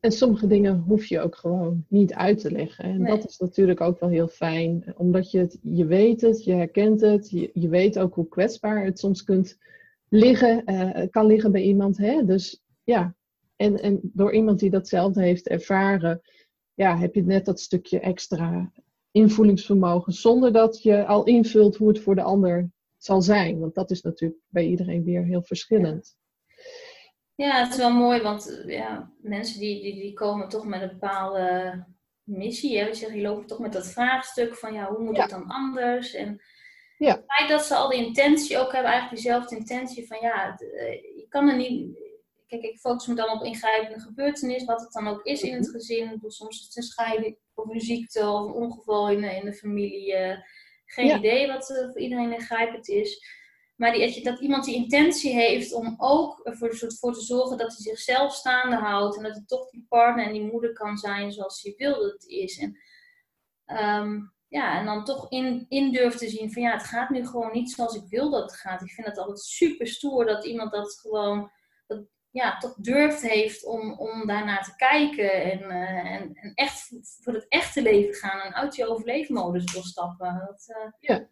A: En sommige dingen hoef je ook gewoon niet uit te leggen. En dat is natuurlijk ook wel heel fijn, omdat je het, je weet het, je herkent het, je, je weet ook hoe kwetsbaar het soms kunt liggen, uh, kan liggen bij iemand. Hè? Dus ja, en, en door iemand die datzelfde heeft ervaren, ja, heb je net dat stukje extra invoelingsvermogen, zonder dat je al invult hoe het voor de ander zal zijn. Want dat is natuurlijk bij iedereen weer heel verschillend.
B: Ja, het is wel mooi, want ja, mensen die, die, die komen toch met een bepaalde missie. Hè? Zegt, je loopt toch met dat vraagstuk van ja, hoe moet het dan anders? En ja. het feit dat ze al de intentie ook hebben, eigenlijk diezelfde intentie van ja, eh, je kan er niet. Kijk, ik focus me dan op ingrijpende gebeurtenis, wat het dan ook is in het mhm. gezin. Soms is het een scheiding of een ziekte of een ongeval in, in de familie. Eh, geen idee wat voor iedereen ingrijpend is. Maar die, dat iemand die intentie heeft om ook ervoor voor te zorgen dat hij zichzelf staande houdt. En dat hij toch die partner en die moeder kan zijn zoals hij wil dat het is. En, ehm, ja, en dan toch in, in durft te zien van ja, het gaat nu gewoon niet zoals ik wil dat het gaat. Ik vind het altijd super stoer dat iemand dat gewoon dat, ja, toch durft heeft om, om daarnaar te kijken. En, uh, en, echt voor het echte leven gaan en uit je overleefmodus doorstappen. Dat, uh, ja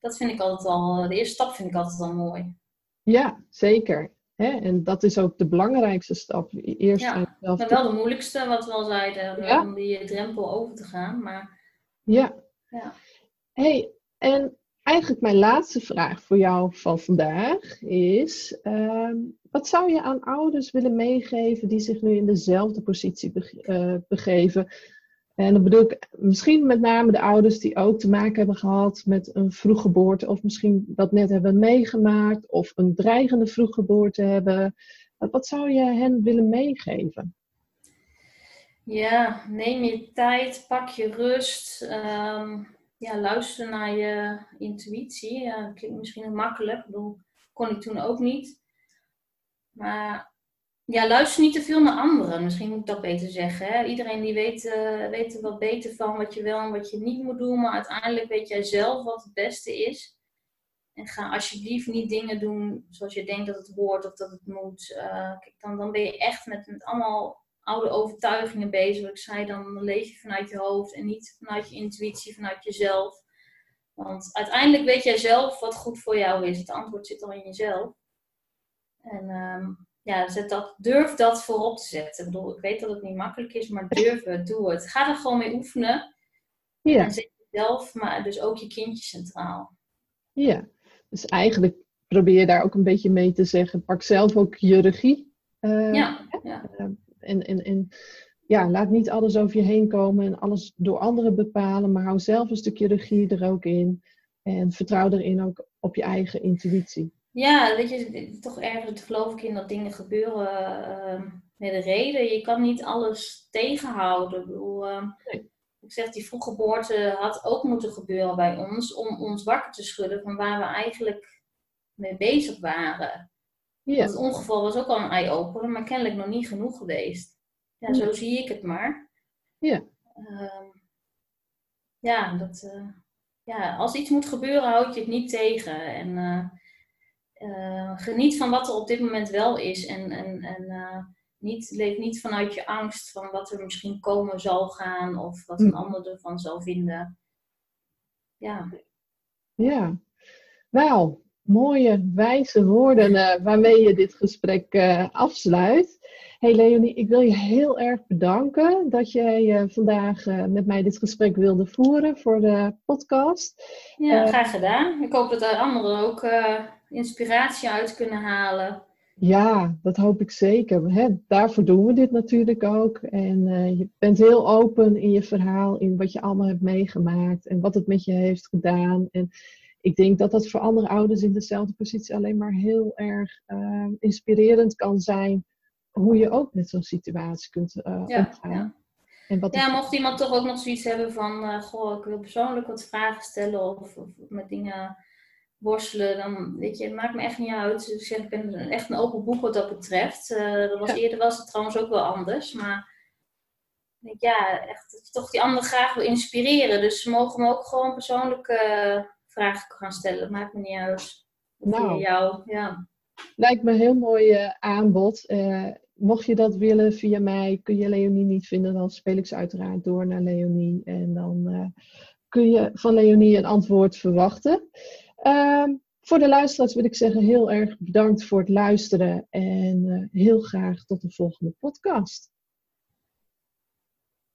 B: dat vind ik altijd al, de eerste stap vind ik altijd al mooi.
A: Ja, zeker. Hè? En dat is ook de belangrijkste stap.
B: Eerst ja, maar wel de moeilijkste, wat we al zeiden, om die drempel over te gaan. Maar,
A: ja. ja. hey, en eigenlijk mijn laatste vraag voor jou van vandaag is: uh, wat zou je aan ouders willen meegeven die zich nu in dezelfde positie eh, begeven? En dan bedoel ik misschien met name de ouders die ook te maken hebben gehad met een vroeggeboorte, of misschien dat net hebben meegemaakt, of een dreigende vroeggeboorte hebben. Wat zou je hen willen meegeven?
B: Ja, neem je tijd, pak je rust. Um, ja, luister naar je intuïtie. Klinkt misschien makkelijk. Bedoel, kon ik toen ook niet. Maar ja, luister niet te veel naar anderen. Misschien moet ik dat beter zeggen. Iedereen die weet, uh, weet er wat beter van wat je wel en wat je niet moet doen. Maar uiteindelijk weet jij zelf wat het beste is. En ga alsjeblieft niet dingen doen zoals je denkt dat het hoort of dat het moet. Uh, kijk, dan, dan ben je echt met, met allemaal oude overtuigingen bezig. Wat ik zei, dan leef je vanuit je hoofd en niet vanuit je intuïtie, vanuit jezelf. Want uiteindelijk weet jij zelf wat goed voor jou is. Het antwoord zit al in jezelf. En um, ja, zet dat, durf dat voorop te zetten. Ik bedoel, ik weet dat het niet makkelijk is, maar durf het, doe het. Ga er gewoon mee oefenen. Ja. En zet jezelf, maar dus ook je kindje centraal.
A: Ja, dus eigenlijk probeer je daar ook een beetje mee te zeggen, pak zelf ook je regie.
B: Uh, ja, ja.
A: Uh, en, en, en ja, laat niet alles over je heen komen en alles door anderen bepalen, maar hou zelf een stukje regie er ook in. En vertrouw erin ook op je eigen intuïtie.
B: Ja, weet je, toch ergens geloof ik in dat dingen gebeuren uh, met een reden. Je kan niet alles tegenhouden. Ik bedoel, uh, ik zeg, die vroeggeboorte had ook moeten gebeuren bij ons om ons wakker te schudden van waar we eigenlijk mee bezig waren. Ja. Het ongeval was ook al een eye-opener, maar kennelijk nog niet genoeg geweest. Ja, zo zie ik het maar.
A: Ja.
B: Uh, ja, dat, uh, ja, als iets moet gebeuren, houd je het niet tegen. En uh, uh, geniet van wat er op dit moment wel is. En, en, en uh, niet, leef niet vanuit je angst van wat er misschien komen zal gaan of wat een hm. ander ervan zal vinden. Ja.
A: Ja. Nou, mooie, wijze woorden uh, waarmee je dit gesprek afsluit. Hey Leonie, ik wil je heel erg bedanken dat jij vandaag met mij dit gesprek wilde voeren voor de podcast.
B: Ja, graag gedaan. Ik hoop dat er anderen ook inspiratie uit kunnen halen.
A: Ja, dat hoop ik zeker. Hè, daarvoor doen we dit natuurlijk ook. En uh, je bent heel open in je verhaal, in wat je allemaal hebt meegemaakt en wat het met je heeft gedaan. En ik denk dat dat voor andere ouders in dezelfde positie alleen maar heel erg uh, inspirerend kan zijn. Hoe je ook met zo'n situatie kunt uh, ja, omgaan. Ja.
B: En wat ja, mocht iemand toch ook nog zoiets hebben van, goh, ik wil persoonlijk wat vragen stellen of, of, met dingen worstelen, dan weet je, het maakt me echt niet uit. Dus ik zeg, ik ben echt een open boek wat dat betreft. Uh, dat was, Eerder was het trouwens ook wel anders, maar ik, ja, echt toch die anderen graag wil inspireren. Dus ze mogen me ook gewoon persoonlijke uh, vragen gaan stellen. Dat maakt me niet uit. Nou, jou, ja.
A: Lijkt me een heel mooi uh, aanbod. Uh, mocht je dat willen via mij, kun je Leonie niet vinden, dan speel ik ze uiteraard door naar Leonie. En dan uh, kun je van Leonie een antwoord verwachten. Ehm, voor de luisteraars wil ik zeggen heel erg bedankt voor het luisteren en heel graag tot de volgende podcast.